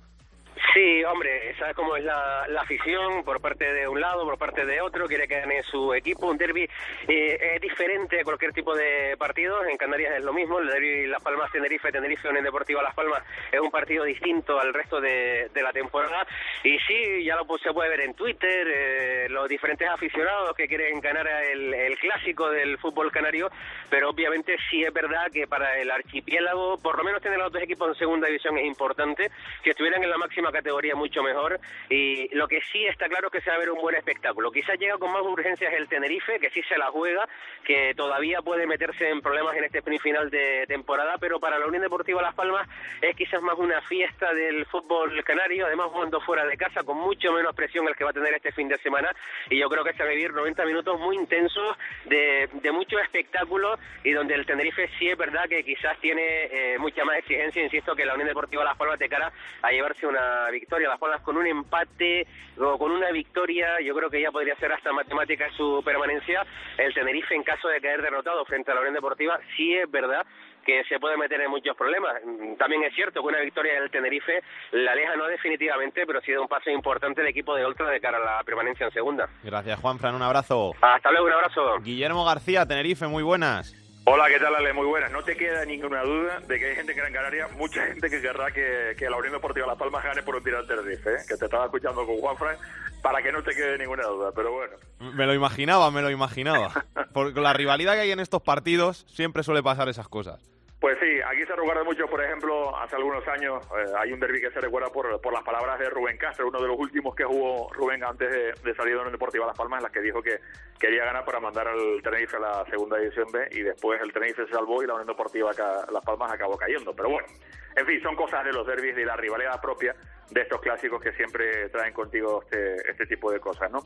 S10: Sí, hombre, sabes cómo es la, afición por parte de un lado, por parte de otro, quiere que gane su equipo. Un derby eh, es diferente a cualquier tipo de partido. En Canarias es lo mismo. El derby Las Palmas Tenerife, Unión Deportiva Las Palmas es un partido distinto al resto de, la temporada. Y sí, ya lo se puede ver en Twitter, eh, los diferentes aficionados que quieren ganar el, el clásico del fútbol canario. Pero obviamente sí es verdad que para el archipiélago, por lo menos tener los dos equipos en segunda división es importante. Que estuvieran en la máxima categoría categoría mucho mejor y lo que sí está claro es que se va a ver un buen espectáculo. Quizás llega con más urgencias el Tenerife, que sí se la juega, que todavía puede meterse en problemas en este final de temporada, pero para la Unión Deportiva Las Palmas es quizás más una fiesta del fútbol canario, además jugando fuera de casa con mucho menos presión el que va a tener este fin de semana y yo creo que se va a vivir 90 minutos muy intensos de, de mucho espectáculo y donde el Tenerife sí es verdad que quizás tiene eh, mucha más exigencia, insisto, que la Unión Deportiva Las Palmas de cara a llevarse una victoria, Las Palmas con un empate o con una victoria, yo creo que ya podría ser hasta matemática su permanencia. El Tenerife, en caso de caer derrotado frente a la Unión Deportiva, sí es verdad que se puede meter en muchos problemas. También es cierto que una victoria del Tenerife la aleja no definitivamente, pero sí da un paso importante el equipo de Ultra de cara a la permanencia en segunda.
S2: Gracias, Juan Fran, un abrazo.
S10: Hasta luego, un abrazo.
S2: Guillermo García, Tenerife, muy buenas.
S11: Hola, ¿qué tal, Ale? Muy buenas. No te queda ninguna duda de que hay gente en Gran Canaria, mucha gente que querrá que, la Unión Deportiva Las Palmas gane por un tiro de ¿eh? que te estaba escuchando con Juan Frank, para que no te quede ninguna duda, pero bueno.
S2: Me lo imaginaba, me lo imaginaba. Por la rivalidad que hay en estos partidos, siempre suele pasar esas cosas.
S11: Pues sí, aquí se recuerda mucho, por ejemplo, hace algunos años eh, hay un derby que se recuerda por, las palabras de Rubén Castro, uno de los últimos que jugó Rubén antes de, salir de la Deportiva Las Palmas, en las que dijo que quería ganar para mandar al Tenerife a la segunda división B y después el Tenerife se salvó y la Unión Deportiva Las Palmas acabó cayendo. Pero bueno, en fin, son cosas de los derbis, de la rivalidad propia de estos clásicos que siempre traen contigo este, este tipo de cosas, ¿no?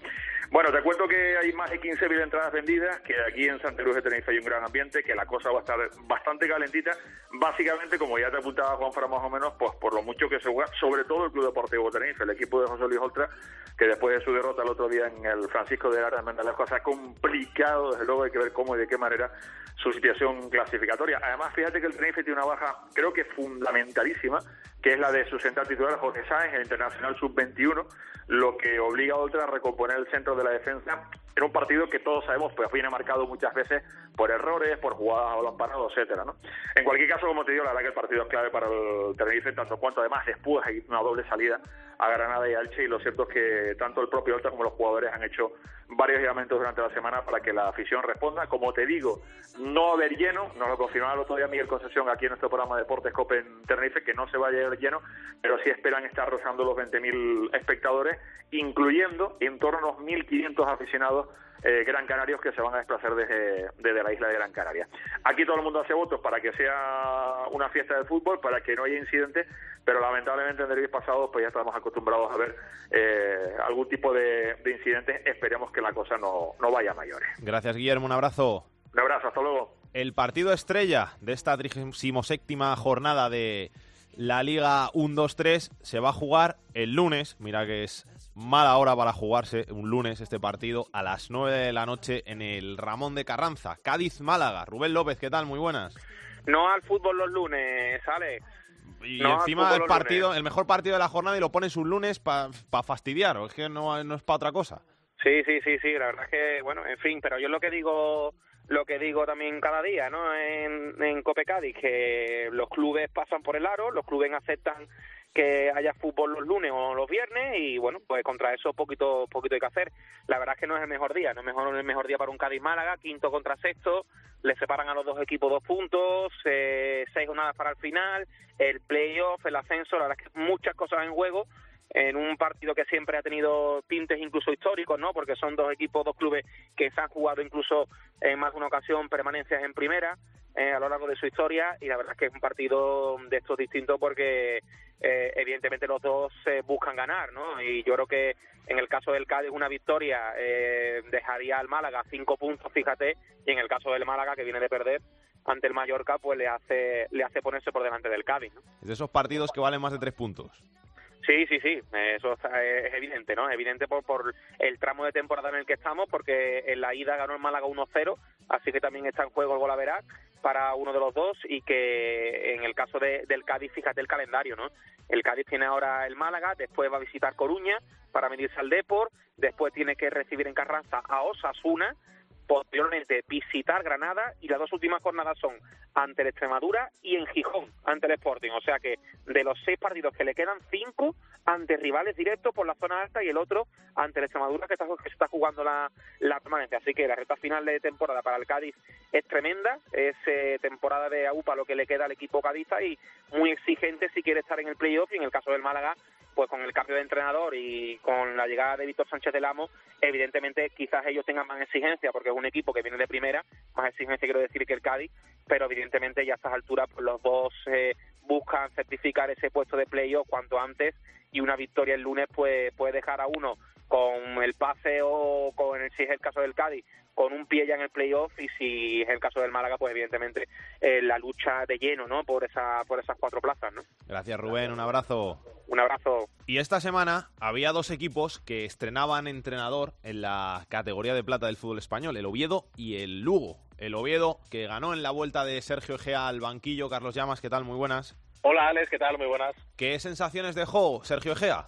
S11: Bueno, te cuento que hay más de 15.000 entradas vendidas, que aquí en Santa Cruz de Tenerife hay un gran ambiente, que la cosa va a estar bastante calentita. Básicamente, como ya te apuntaba Juan Fran más o menos, pues por lo mucho que se juega, sobre todo el Club Deportivo Tenerife, el equipo de José Luis Oltra, que después de su derrota el otro día en el Francisco de Lara en cosa ha complicado, desde luego hay que ver cómo y de qué manera su situación clasificatoria. Además, fíjate que el Tenerife tiene una baja, creo que fundamentalísima, que es la de su central titular Jorge Sáenz, el internacional sub-21, lo que obliga a Oltra a recomponer el centro de la defensa en un partido que todos sabemos pues viene marcado muchas veces por errores, por jugadas a balón parado, etcétera, ¿no? En cualquier caso, como te digo, la verdad que el partido es clave para el Tenerife, tanto cuanto además después hay una doble salida a Granada y Alche y lo cierto es que tanto el propio Oltra como los jugadores han hecho varios llamamientos durante la semana para que la afición responda. Como te digo, no haber lleno, nos lo confirmaba el otro día Miguel Concesión aquí en nuestro programa de Deportes Cope en Tenerife, que no se va a llenar lleno, pero sí esperan estar rozando los 20.000 espectadores, incluyendo en torno a unos 1.500 aficionados eh, gran canarios que se van a desplazar desde, desde, la isla de Gran Canaria. Aquí todo el mundo hace votos para que sea una fiesta de fútbol, para que no haya incidentes, pero lamentablemente en el pasado pues ya estamos acostumbrados a ver eh, algún tipo de, incidentes. Esperemos que la cosa no, no vaya a mayores.
S2: Gracias, Guillermo. Un abrazo.
S11: Un abrazo, hasta luego.
S2: El partido estrella de esta 37 jornada de la Liga 1-2-3 se va a jugar el lunes. Mira que es mala hora para jugarse un lunes este partido a las 9 de la noche en el Ramón de Carranza. Cádiz-Málaga. Rubén López, ¿qué tal? Muy buenas.
S12: No al fútbol los lunes, sale.
S2: Y encima el partido, el mejor partido de la jornada y lo pones un lunes para fastidiar, o es que no, no es para otra cosa.
S12: Sí, sí, sí, sí, la verdad es que, bueno, en fin, pero yo lo que digo lo que digo también cada día, ¿no? En, en Cope Cádiz, que los clubes pasan por el aro, los clubes aceptan que haya fútbol los lunes o los viernes y bueno, pues contra eso poquito poquito hay que hacer. La verdad es que no es el mejor día, no es el mejor día para un Cádiz Málaga, quinto contra sexto, le separan a los dos equipos dos puntos, eh, seis jornadas para el final, el playoff, el ascenso, la verdad es que muchas cosas en juego en un partido que siempre ha tenido tintes incluso históricos, ¿no? Porque son dos equipos, dos clubes que se han jugado incluso en más de una ocasión permanencias en primera eh, a lo largo de su historia y la verdad es que es un partido de estos distintos porque eh, evidentemente los dos eh, buscan ganar, ¿no? Y yo creo que en el caso del Cádiz una victoria eh, dejaría al Málaga cinco puntos, fíjate, y en el caso del Málaga que viene de perder ante el Mallorca, pues le hace le hace ponerse por delante del Cádiz, ¿no?
S2: Es de esos partidos que valen más de tres puntos.
S12: Sí, sí, sí, eso es evidente, ¿no? Es evidente por, por el tramo de temporada en el que estamos, porque en la ida ganó el Málaga 1-0, así que también está en juego el Golaverat para uno de los dos y que en el caso de, del Cádiz, fíjate el calendario, ¿no? El Cádiz tiene ahora el Málaga, después va a visitar Coruña para medirse al Deport, después tiene que recibir en Carranza a Osasuna, posteriormente visitar Granada y las dos últimas jornadas son ante el Extremadura y en Gijón ante el Sporting. O sea que de los seis partidos que le quedan, cinco ante rivales directos por la zona alta y el otro ante el Extremadura que, está, que está jugando la, permanencia. Así que la recta final de temporada para el Cádiz es tremenda, es eh, temporada de AUPA lo que le queda al equipo cadiza y muy exigente si quiere estar en el playoff y en el caso del Málaga pues con el cambio de entrenador y con la llegada de Víctor Sánchez del Amo, evidentemente quizás ellos tengan más exigencia, porque es un equipo que viene de primera, más exigencia quiero decir que el Cádiz, pero evidentemente ya a estas alturas pues los dos eh, buscan certificar ese puesto de playoff cuanto antes y una victoria el lunes pues puede dejar a uno con el pase o con si es el caso del Cádiz con un pie ya en el playoff y si es el caso del Málaga pues evidentemente eh, la lucha de lleno no por esa por esas cuatro plazas no
S2: gracias Rubén un abrazo.
S12: Un abrazo.
S2: Y esta semana había dos equipos que estrenaban entrenador en la categoría de plata del fútbol español el Oviedo y el Lugo. El Oviedo que ganó en la vuelta de Sergio Egea al banquillo. Carlos Llamas qué tal muy buenas.
S13: Hola Alex, ¿qué tal? Muy buenas.
S2: ¿Qué sensaciones dejó Sergio Egea?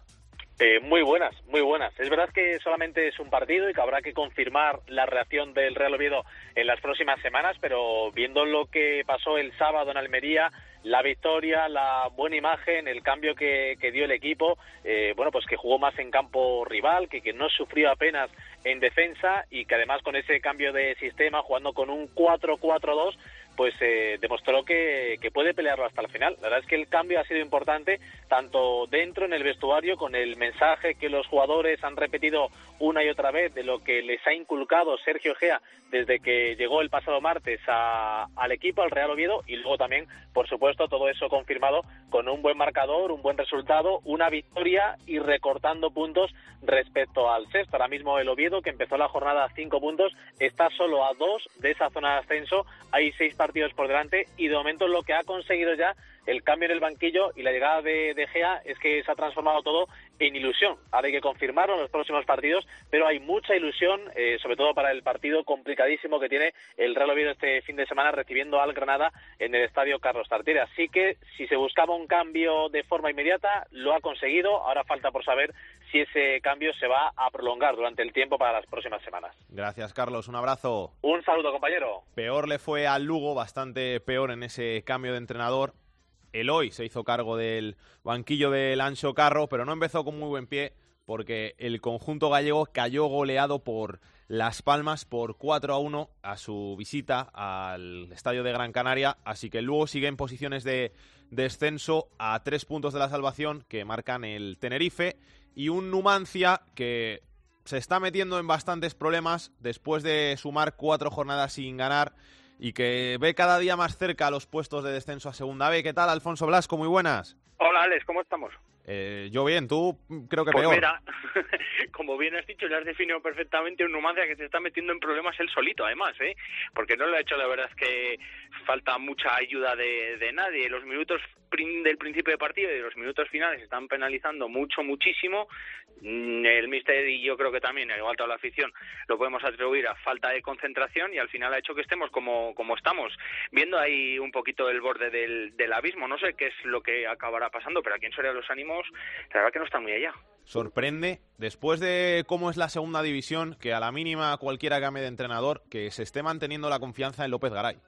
S13: Eh, muy buenas, muy buenas. Es verdad que solamente es un partido y que habrá que confirmar la reacción del Real Oviedo en las próximas semanas, pero viendo lo que pasó el sábado en Almería, la victoria, la buena imagen, el cambio que, dio el equipo, eh, bueno, pues que jugó más en campo rival, que, que no sufrió apenas en defensa y que además con ese cambio de sistema, jugando con un 4-4-2, pues eh, demostró que, que, puede pelearlo hasta el final. La verdad es que el cambio ha sido importante tanto dentro en el vestuario con el mensaje que los jugadores han repetido una y otra vez de lo que les ha inculcado Sergio Gea desde que llegó el pasado martes al equipo, al Real Oviedo y luego también, por supuesto, todo eso confirmado con un buen marcador, un buen resultado, una victoria y recortando puntos respecto al sexto. Ahora mismo el Oviedo, que empezó la jornada a cinco puntos, está solo a dos de esa zona de ascenso. Hay seis partidos por delante y de momento lo que ha conseguido ya el cambio en el banquillo y la llegada de, de Gea es que se ha transformado todo en ilusión. Ahora hay que confirmarlo en los próximos partidos, pero hay mucha ilusión, eh, sobre todo para el partido complicadísimo que tiene el Real Oviedo este fin de semana recibiendo al Granada en el estadio Carlos Tartiere. Así que si se buscaba un cambio de forma inmediata, lo ha conseguido. Ahora falta por saber si ese cambio se va a prolongar durante el tiempo para las próximas semanas.
S2: Gracias, Carlos. Un abrazo.
S13: Un saludo, compañero.
S2: Peor le fue al Lugo, bastante peor en ese cambio de entrenador. Eloy se hizo cargo del banquillo del Ancho Carro, pero no empezó con muy buen pie porque el conjunto gallego cayó goleado por Las Palmas por 4 a 1 a su visita al estadio de Gran Canaria, así que luego sigue en posiciones de descenso a tres puntos de la salvación que marcan el Tenerife y un Numancia que se está metiendo en bastantes problemas después de sumar cuatro jornadas sin ganar y que ve cada día más cerca los puestos de descenso a Segunda B. ¿Qué tal, Alfonso Blasco? Muy buenas.
S14: Hola, Alex, ¿cómo estamos?
S2: Eh, yo bien, tú creo que
S14: pues
S2: peor.
S14: Mira, como bien has dicho, le has definido perfectamente un Numancia que se está metiendo en problemas él solito, además, ¿eh? Porque no lo ha hecho, la verdad es que falta mucha ayuda de, de nadie. Los minutos del principio de partido y los minutos finales están penalizando mucho, muchísimo. Mm, El míster y yo creo que también, igual toda la afición, lo podemos atribuir a falta de concentración y al final ha hecho que estemos como, como estamos, viendo ahí un poquito el borde del, del abismo. No sé qué es lo que acabará pasando, pero aquí en Soria los ánimos, la verdad que no están muy allá.
S2: Sorprende, después de cómo es la segunda división, que a la mínima cualquiera cambie de entrenador, que se esté manteniendo la confianza en López Garay.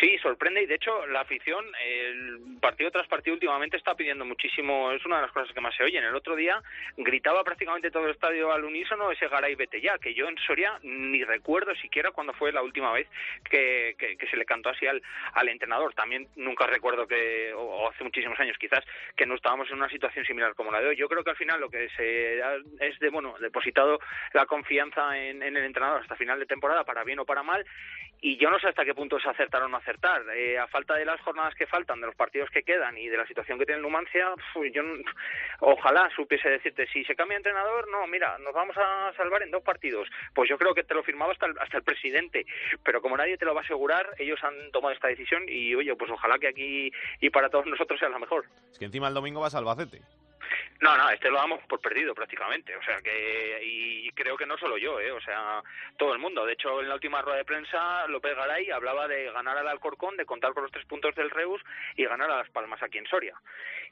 S14: Sí, sorprende y de hecho la afición, el partido tras partido últimamente está pidiendo muchísimo, es una de las cosas que más se oyen. El otro día gritaba prácticamente todo el estadio al unísono ese Garay vete ya, que yo en Soria ni recuerdo siquiera cuando fue la última vez que, se le cantó así al, al entrenador. También nunca recuerdo que, o, hace muchísimos años quizás, que no estábamos en una situación similar como la de hoy. Yo creo que al final lo que se es de, bueno, depositado la confianza en, en el entrenador hasta final de temporada, para bien o para mal, y yo no sé hasta qué punto es acertar o acertar. Eh, a falta de las jornadas que faltan, de los partidos que quedan y de la situación que tiene Numancia, pf, yo ojalá supiese decirte, si se cambia de entrenador, no, mira, nos vamos a salvar en dos partidos. Pues yo creo que te lo firmaba hasta el, hasta el presidente, pero como nadie te lo va a asegurar, ellos han tomado esta decisión y oye, pues ojalá que aquí y para todos nosotros sea la mejor.
S2: Es que encima el domingo vas a Albacete.
S14: No, no, este lo damos por perdido prácticamente, o sea que y creo que no solo yo, eh, o sea, todo el mundo. De hecho, en la última rueda de prensa López Garay hablaba de ganar al Alcorcón, de contar con los tres puntos del Reus y ganar a Las Palmas aquí en Soria,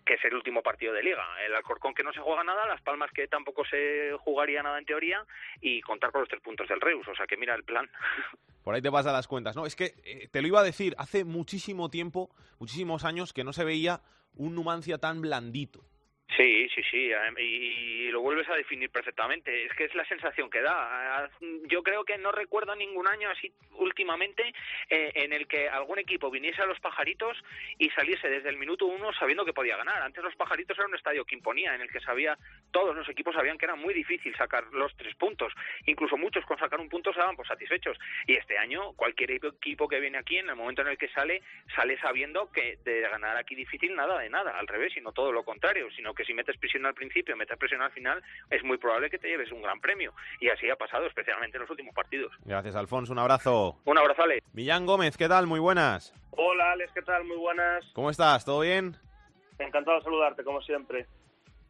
S14: que es el último partido de liga. El Alcorcón que no se juega nada, Las Palmas que tampoco se jugaría nada en teoría y contar con los tres puntos del Reus, o sea que mira el plan.
S2: Por ahí te pasan las cuentas. No, es que eh, te lo iba a decir, hace muchísimo tiempo, muchísimos años, que no se veía un Numancia tan blandito.
S14: Sí, sí, sí, y, y lo vuelves a definir perfectamente. Es que es la sensación que da. Yo creo que no recuerdo ningún año así últimamente eh, en el que algún equipo viniese a los pajaritos y saliese desde el minuto uno sabiendo que podía ganar. Antes los pajaritos era un estadio que imponía, en el que sabía, todos los equipos sabían que era muy difícil sacar los tres puntos. Incluso muchos con sacar un punto se daban por satisfechos. Y este año cualquier equipo que viene aquí, en el momento en el que sale, sale sabiendo que de ganar aquí difícil nada de nada, al revés, sino todo lo contrario, sino que si metes presión al principio, metes presión al final, es muy probable que te lleves un gran premio. Y así ha pasado, especialmente en los últimos partidos.
S2: Gracias, Alfonso. Un abrazo.
S14: Un abrazo, Ale.
S2: Millán Gómez, ¿qué tal? Muy buenas.
S15: Hola Alex, ¿qué tal? Muy buenas.
S2: ¿Cómo estás? ¿Todo bien?
S15: Encantado de saludarte, como siempre.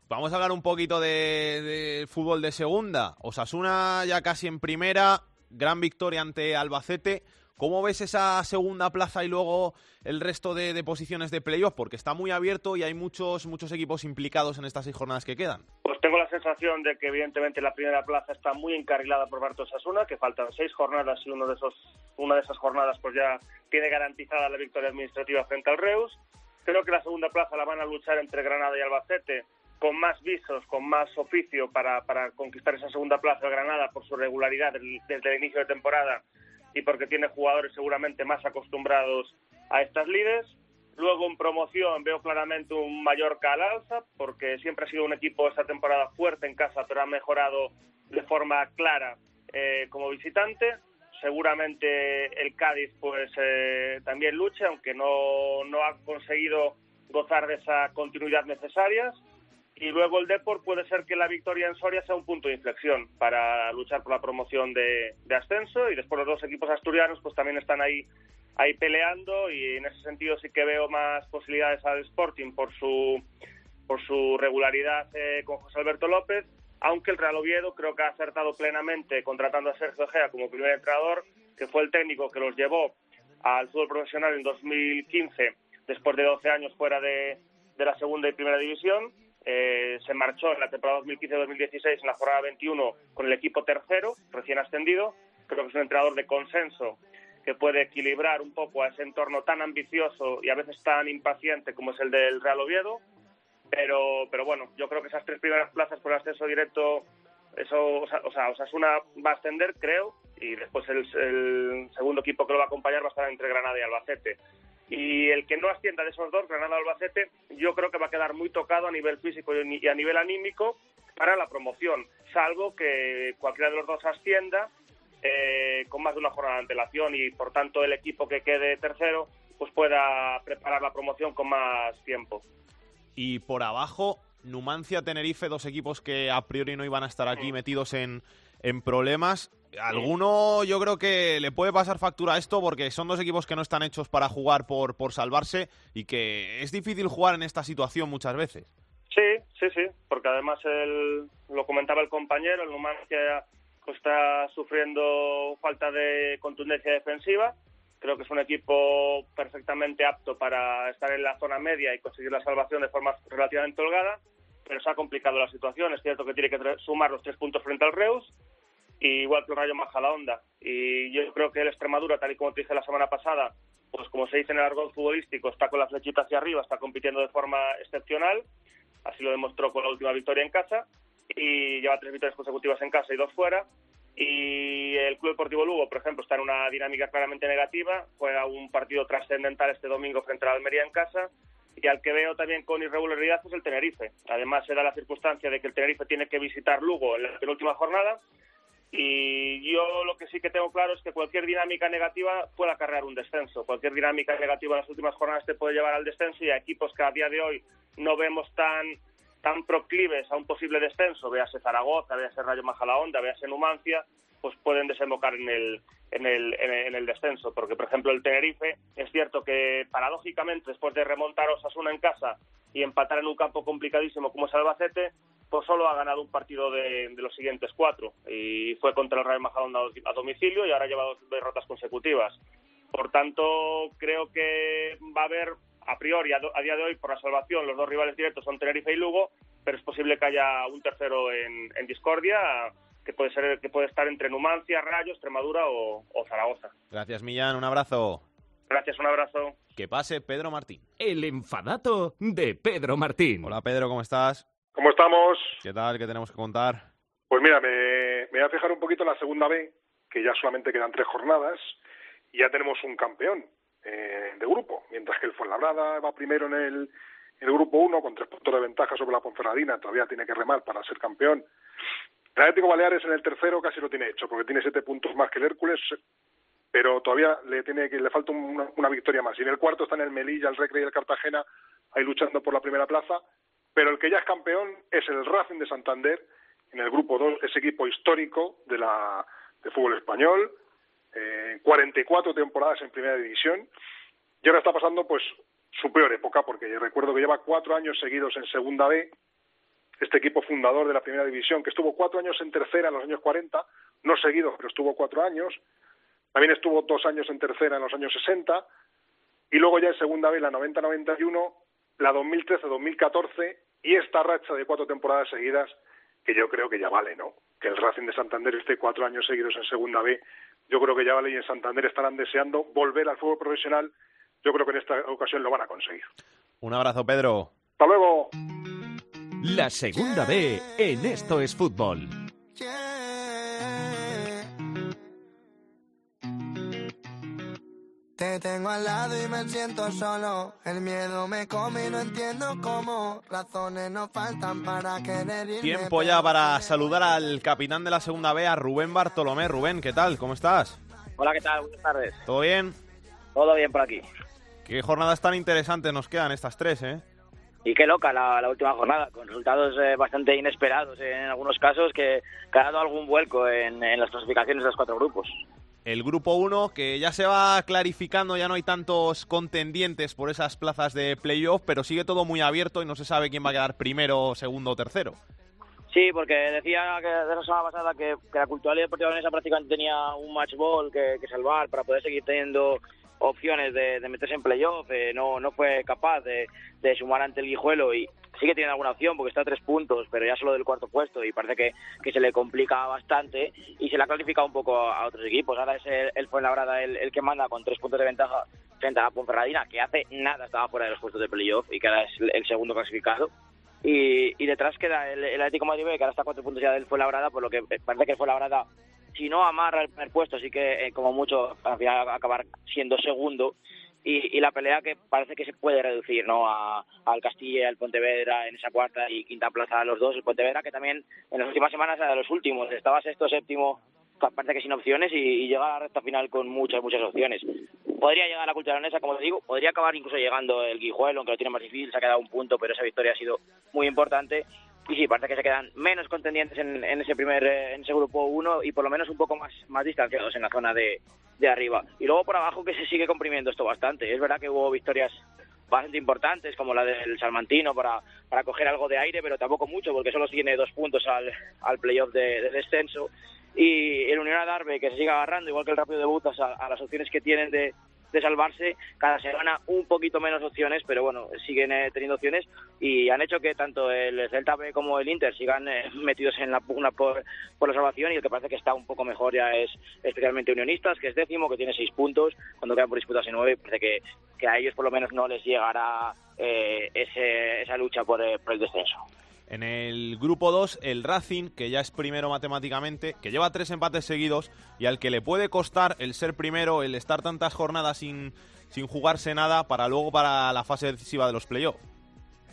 S2: Vamos a hablar un poquito de, de fútbol de segunda. Osasuna ya casi en primera, gran victoria ante Albacete. ¿Cómo ves esa segunda plaza y luego el resto de, de posiciones de playoff? Porque está muy abierto y hay muchos, muchos equipos implicados en estas seis jornadas que quedan.
S15: Pues tengo la sensación de que evidentemente la primera plaza está muy encarrilada por Bartos Asuna, que faltan seis jornadas y uno de esos, una de esas jornadas pues ya tiene garantizada la victoria administrativa frente al Reus. Creo que la segunda plaza la van a luchar entre Granada y Albacete con más visos, con más oficio para, para conquistar esa segunda plaza de Granada por su regularidad desde el inicio de temporada y porque tiene jugadores seguramente más acostumbrados a estas lides. Luego en promoción veo claramente un Mallorca al alza, porque siempre ha sido un equipo esta temporada fuerte en casa, pero ha mejorado de forma clara eh, como visitante. seguramente el Cádiz pues eh, también luche, aunque no, no ha conseguido gozar de esa continuidad necesaria. Y luego el Deport puede ser que la victoria en Soria sea un punto de inflexión para luchar por la promoción de, ascenso. Y después los dos equipos asturianos pues también están ahí ahí peleando y en ese sentido sí que veo más posibilidades al Sporting por su por su regularidad eh, con José Alberto López, aunque el Real Oviedo creo que ha acertado plenamente contratando a Sergio Gea como primer entrenador, que fue el técnico que los llevó al fútbol profesional en 2015, después de 12 años fuera de, de la segunda y primera división. Eh, se marchó en la temporada 2015-2016 en la jornada 21 con el equipo tercero, recién ascendido. Creo que es un entrenador de consenso que puede equilibrar un poco a ese entorno tan ambicioso y a veces tan impaciente como es el del Real Oviedo. Pero, pero bueno, yo creo que esas tres primeras plazas por ascenso directo, eso, o sea, o sea, Osasuna va a ascender, creo, y después el, el, segundo equipo que lo va a acompañar va a estar entre Granada y Albacete. Y el que no ascienda de esos dos, Granada Albacete, yo creo que va a quedar muy tocado a nivel físico y a nivel anímico para la promoción, salvo que cualquiera de los dos ascienda eh, con más de una jornada de antelación y por tanto el equipo que quede tercero pues pueda preparar la promoción con más tiempo.
S2: Y por abajo, Numancia, Tenerife, dos equipos que a priori no iban a estar aquí metidos en, en problemas. Alguno yo creo que le puede pasar factura a esto porque son dos equipos que no están hechos para jugar por, por salvarse y que es difícil jugar en esta situación muchas veces.
S15: Sí, sí, sí, porque además el, lo comentaba el compañero, el Numancia está sufriendo falta de contundencia defensiva. Creo que es un equipo perfectamente apto para estar en la zona media y conseguir la salvación de forma relativamente holgada, pero se ha complicado la situación. Es cierto que tiene que sumar los tres puntos frente al Reus, y igual que el Rayo Majadahonda. Y yo creo que el Extremadura, tal y como te dije la semana pasada, pues como se dice en el argot futbolístico, está con la flechita hacia arriba, está compitiendo de forma excepcional. Así lo demostró con la última victoria en casa y lleva tres victorias consecutivas en casa y dos fuera. Y el Club Deportivo Lugo, por ejemplo, está en una dinámica claramente negativa. Juega un partido trascendental este domingo frente a la Almería en casa. Y al que veo también con irregularidad es el Tenerife. Además, se da la circunstancia de que el Tenerife tiene que visitar Lugo en la penúltima jornada. Y yo lo que sí que tengo claro es que cualquier dinámica negativa puede acarrear un descenso. Cualquier dinámica negativa en las últimas jornadas te puede llevar al descenso y a equipos que a día de hoy no vemos tan tan proclives a un posible descenso, véase Zaragoza, véase Rayo Majadahonda, véase Numancia, pues pueden desembocar en el, en el, en el, descenso. Porque, por ejemplo, el Tenerife, es cierto que paradójicamente, después de remontar a Osasuna en casa y empatar en un campo complicadísimo como es Albacete, pues solo ha ganado un partido de, los siguientes cuatro. Y fue contra el Rayo Majadahonda a domicilio y ahora lleva dos derrotas consecutivas. Por tanto, creo que va a haber a priori, a, día de hoy, por la salvación, los dos rivales directos son Tenerife y Lugo, pero es posible que haya un tercero en, discordia, que puede ser que puede estar entre Numancia, Rayo, Extremadura o, Zaragoza.
S2: Gracias, Millán. Un abrazo.
S15: Gracias, un abrazo.
S2: Que pase Pedro Martín.
S16: El enfadato de Pedro Martín.
S2: Hola, Pedro, ¿cómo estás?
S17: ¿Cómo estamos?
S2: ¿Qué tal? ¿Qué tenemos que contar?
S17: Pues mira, me, me voy a fijar un poquito en la segunda B, que ya solamente quedan tres jornadas, y ya tenemos un campeón eh, de grupo, mientras que el Fuenlabrada va primero en el, el grupo 1 con tres puntos de ventaja sobre la Ponferradina, todavía tiene que remar para ser campeón. El Atlético Baleares en el tercero casi lo tiene hecho, porque tiene siete puntos más que el Hércules, pero todavía le tiene que le falta una, victoria más. Y en el cuarto están el Melilla, el Recre y el Cartagena, ahí luchando por la primera plaza, pero el que ya es campeón es el Racing de Santander en el grupo 2, ese equipo histórico de la de fútbol español, eh, 44 temporadas en primera división y ahora está pasando pues su peor época porque recuerdo que lleva cuatro años seguidos en segunda B este equipo fundador de la primera división que estuvo cuatro años en tercera en los años 40 no seguidos pero estuvo cuatro años también estuvo dos años en tercera en los años 60 y luego ya en segunda B la 90-91 la 2013-2014 y esta racha de cuatro temporadas seguidas que yo creo que ya vale, ¿no? Que el Racing de Santander esté cuatro años seguidos en segunda B yo creo que ya Vale y en Santander estarán deseando volver al fútbol profesional. Yo creo que en esta ocasión lo van a conseguir.
S2: Un abrazo, Pedro.
S17: Hasta luego.
S16: La segunda B en Esto es Fútbol.
S18: Te tengo al lado y me siento solo. El miedo me come y no entiendo cómo. Razones no faltan para querer irme.
S2: Tiempo ya para saludar al capitán de la segunda B, a Rubén Bartolomé. Rubén, ¿qué tal? ¿Cómo estás?
S19: Hola, ¿qué tal? Buenas tardes.
S2: ¿Todo bien?
S19: Todo bien por aquí.
S2: Qué jornadas tan interesantes nos quedan estas tres, ¿eh?
S19: Y qué loca la, última jornada, con resultados eh, bastante inesperados en algunos casos que, que ha dado algún vuelco en, en las clasificaciones de los cuatro grupos.
S2: El grupo 1, que ya se va clarificando, ya no hay tantos contendientes por esas plazas de playoff, pero sigue todo muy abierto y no se sabe quién va a quedar primero, segundo o tercero.
S19: Sí, porque decía que de la semana pasada que, la Cultural Deportiva Leonesa prácticamente tenía un match ball que, salvar para poder seguir teniendo opciones de, meterse en playoff. Eh, no, no fue capaz de, sumar ante el Guijuelo y sigue teniendo alguna opción porque está a tres puntos, pero ya solo del cuarto puesto y parece que, que se le complica bastante y se le ha clasificado un poco a, otros equipos. Ahora es el, el Fuenlabrada el, el que manda con tres puntos de ventaja frente a la Ponferradina, que hace nada estaba fuera de los puestos de playoff y que ahora es el segundo clasificado y, detrás queda el, el Atlético Madrid, que ahora está a cuatro puntos ya del Fuenlabrada, por lo que parece que el Fuenlabrada, si no amarra el primer puesto, sí que eh, como mucho al final acabar siendo segundo. Y, la pelea que parece que se puede reducir no al Castilla y al Pontevedra en esa cuarta y quinta plaza a los dos el Pontevedra que también en las últimas semanas era de los últimos estaba sexto séptimo parece que sin opciones y, llega a la recta final con muchas, muchas opciones. Podría llegar a la cultura leonesa, como te digo, podría acabar incluso llegando el Guijuelo, aunque lo tiene más difícil, se ha quedado un punto, pero esa victoria ha sido muy importante. Y sí, parece que se quedan menos contendientes en, ese primer eh, en ese grupo 1 y por lo menos un poco más, más distanciados en la zona de, de arriba. Y luego por abajo que se sigue comprimiendo esto bastante. Es verdad que hubo victorias bastante importantes, como la del Salmantino, para, para coger algo de aire, pero tampoco mucho, porque solo tiene dos puntos al, al playoff de, descenso. Y el Unión Adarve, que se sigue agarrando, igual que el Rápido de Butas, a, las opciones que tienen de, de salvarse, cada semana un poquito menos opciones, pero bueno, siguen eh, teniendo opciones y han hecho que tanto el Celta B como el Inter sigan eh, metidos en la pugna por, por la salvación y el que parece que está un poco mejor ya es especialmente Unionistas, que es décimo, que tiene seis puntos, cuando quedan por disputarse nueve, parece que, que a ellos por lo menos no les llegará eh, ese, esa lucha por, por el descenso.
S2: En el grupo 2, el Racing, que ya es primero matemáticamente, que lleva tres empates seguidos y al que le puede costar el ser primero, el estar tantas jornadas sin, sin jugarse nada para luego para la fase decisiva de los playoffs.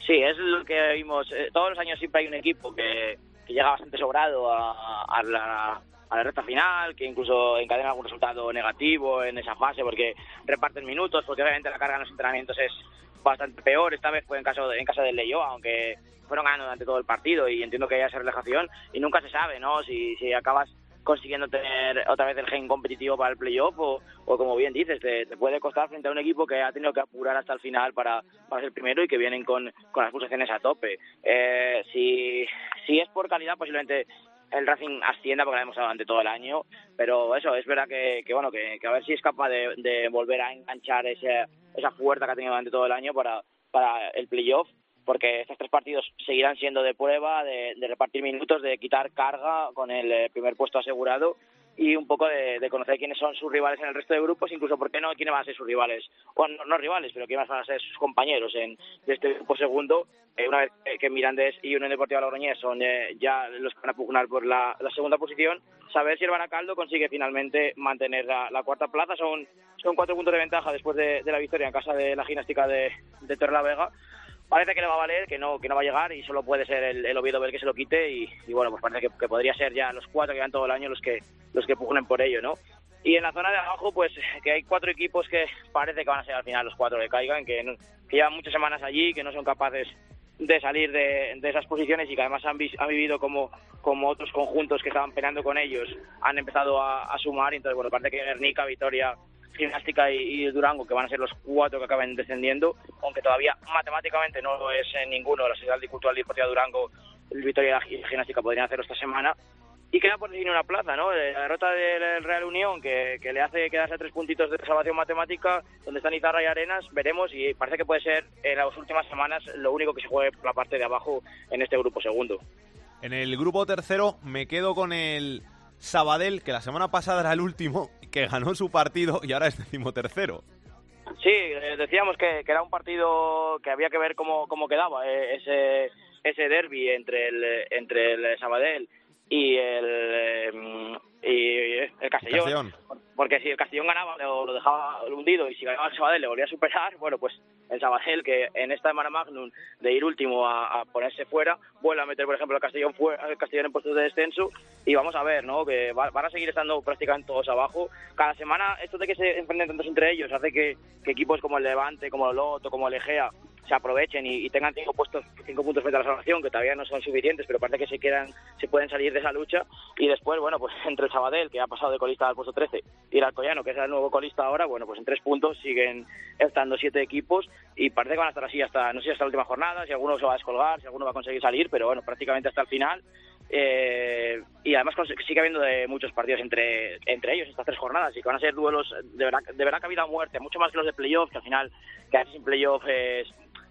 S19: Sí, es lo que vimos. Eh, todos los años siempre hay un equipo que, llega bastante sobrado a, la, a la recta final, que incluso encadena algún resultado negativo en esa fase porque reparten minutos, porque obviamente la carga en los entrenamientos es bastante peor. Esta vez fue en caso en casa del Leyo, aunque fueron ganando durante todo el partido y entiendo que haya esa relajación y nunca se sabe, ¿no? Si, si acabas consiguiendo tener otra vez el gen competitivo para el playoff o, o como bien dices, te, puede costar frente a un equipo que ha tenido que apurar hasta el final para, para ser primero y que vienen con, con las pulsaciones a tope. Eh, si, si es por calidad, posiblemente el Racing ascienda porque lo hemos dado durante todo el año, pero eso, es verdad que, que bueno, que, a ver si es capaz de, de volver a enganchar ese, esa fuerza que ha tenido durante todo el año para, para el playoff porque estos tres partidos seguirán siendo de prueba, de, repartir minutos, de quitar carga con el eh, primer puesto asegurado y un poco de, conocer quiénes son sus rivales en el resto de grupos, incluso por qué no, quiénes van a ser sus rivales, o no, rivales, pero quiénes van a ser sus compañeros en de este grupo segundo, eh, una vez que Mirandés y Unión Deportiva Logroñés son eh, ya los que van a pugnar por la, segunda posición, saber si el Baracaldo consigue finalmente mantener la, cuarta plaza, son, son cuatro puntos de ventaja después de, la victoria en casa de la gimnástica de, de Torre la Vega, parece que le va a valer, que no, que no va a llegar y solo puede ser el, el Oviedo el que se lo quite y, bueno, pues parece que, podría ser ya los cuatro que van todo el año los que los que pugnen por ello, ¿no? Y en la zona de abajo, pues que hay cuatro equipos que parece que van a ser al final los cuatro que caigan, que, que llevan muchas semanas allí, que no son capaces de salir de, esas posiciones y que además han, han vivido como, como otros conjuntos que estaban peleando con ellos han empezado a, a sumar. Entonces, bueno, parece que Guernica, Vitoria, Gimnástica y, Durango, que van a ser los cuatro que acaben descendiendo, aunque todavía matemáticamente no es en ninguno, la Ciudad de Cultural y Deportiva Durango, el Vitoria y la Gimnástica podrían hacerlo esta semana. Y queda por definir una plaza, ¿no? La derrota del Real Unión, que, le hace quedarse a tres puntitos de salvación matemática, donde están Izarra y Arenas, veremos, y parece que puede ser en las últimas semanas lo único que se juegue por la parte de abajo en este grupo segundo.
S2: En el grupo tercero me quedo con el Sabadell, que la semana pasada era el último, que ganó su partido y ahora es decimotercero.
S19: Sí, eh, decíamos que, era un partido que había que ver cómo, cómo quedaba eh, ese, ese derby entre el, entre el Sabadell y el, eh, y el Castellón. porque si el Castellón ganaba lo, lo dejaba hundido y si ganaba el Sabadell le volvía a superar, bueno, pues el Sabadell que en esta semana Magnum de ir último a, a, ponerse fuera, vuelve a meter por ejemplo el Castellón el Castellón en puestos de descenso y vamos a ver, ¿no? Que va, van a seguir estando prácticamente todos abajo. Cada semana esto de que se enfrenten tantos entre ellos hace que, que equipos como el Levante, como el Loto, como el Egea se aprovechen y, tengan cinco puestos, cinco puntos frente a la salvación, que todavía no son suficientes, pero parece que se quedan, se pueden salir de esa lucha. Y después, bueno, pues entre el Sabadell, que ha pasado de colista al puesto 13, y el Alcoyano, que es el nuevo colista ahora, bueno, pues en tres puntos siguen estando siete equipos y parece que van a estar así hasta, no sé, hasta la última jornada, si alguno se va a descolgar, si alguno va a conseguir salir, pero bueno, prácticamente hasta el final. Eh, y además sigue habiendo de muchos partidos entre, entre ellos estas tres jornadas y que van a ser duelos de verdad, de verdad que ha habido muerte, mucho más que los de playoff, que al final quedarse sin playoff es,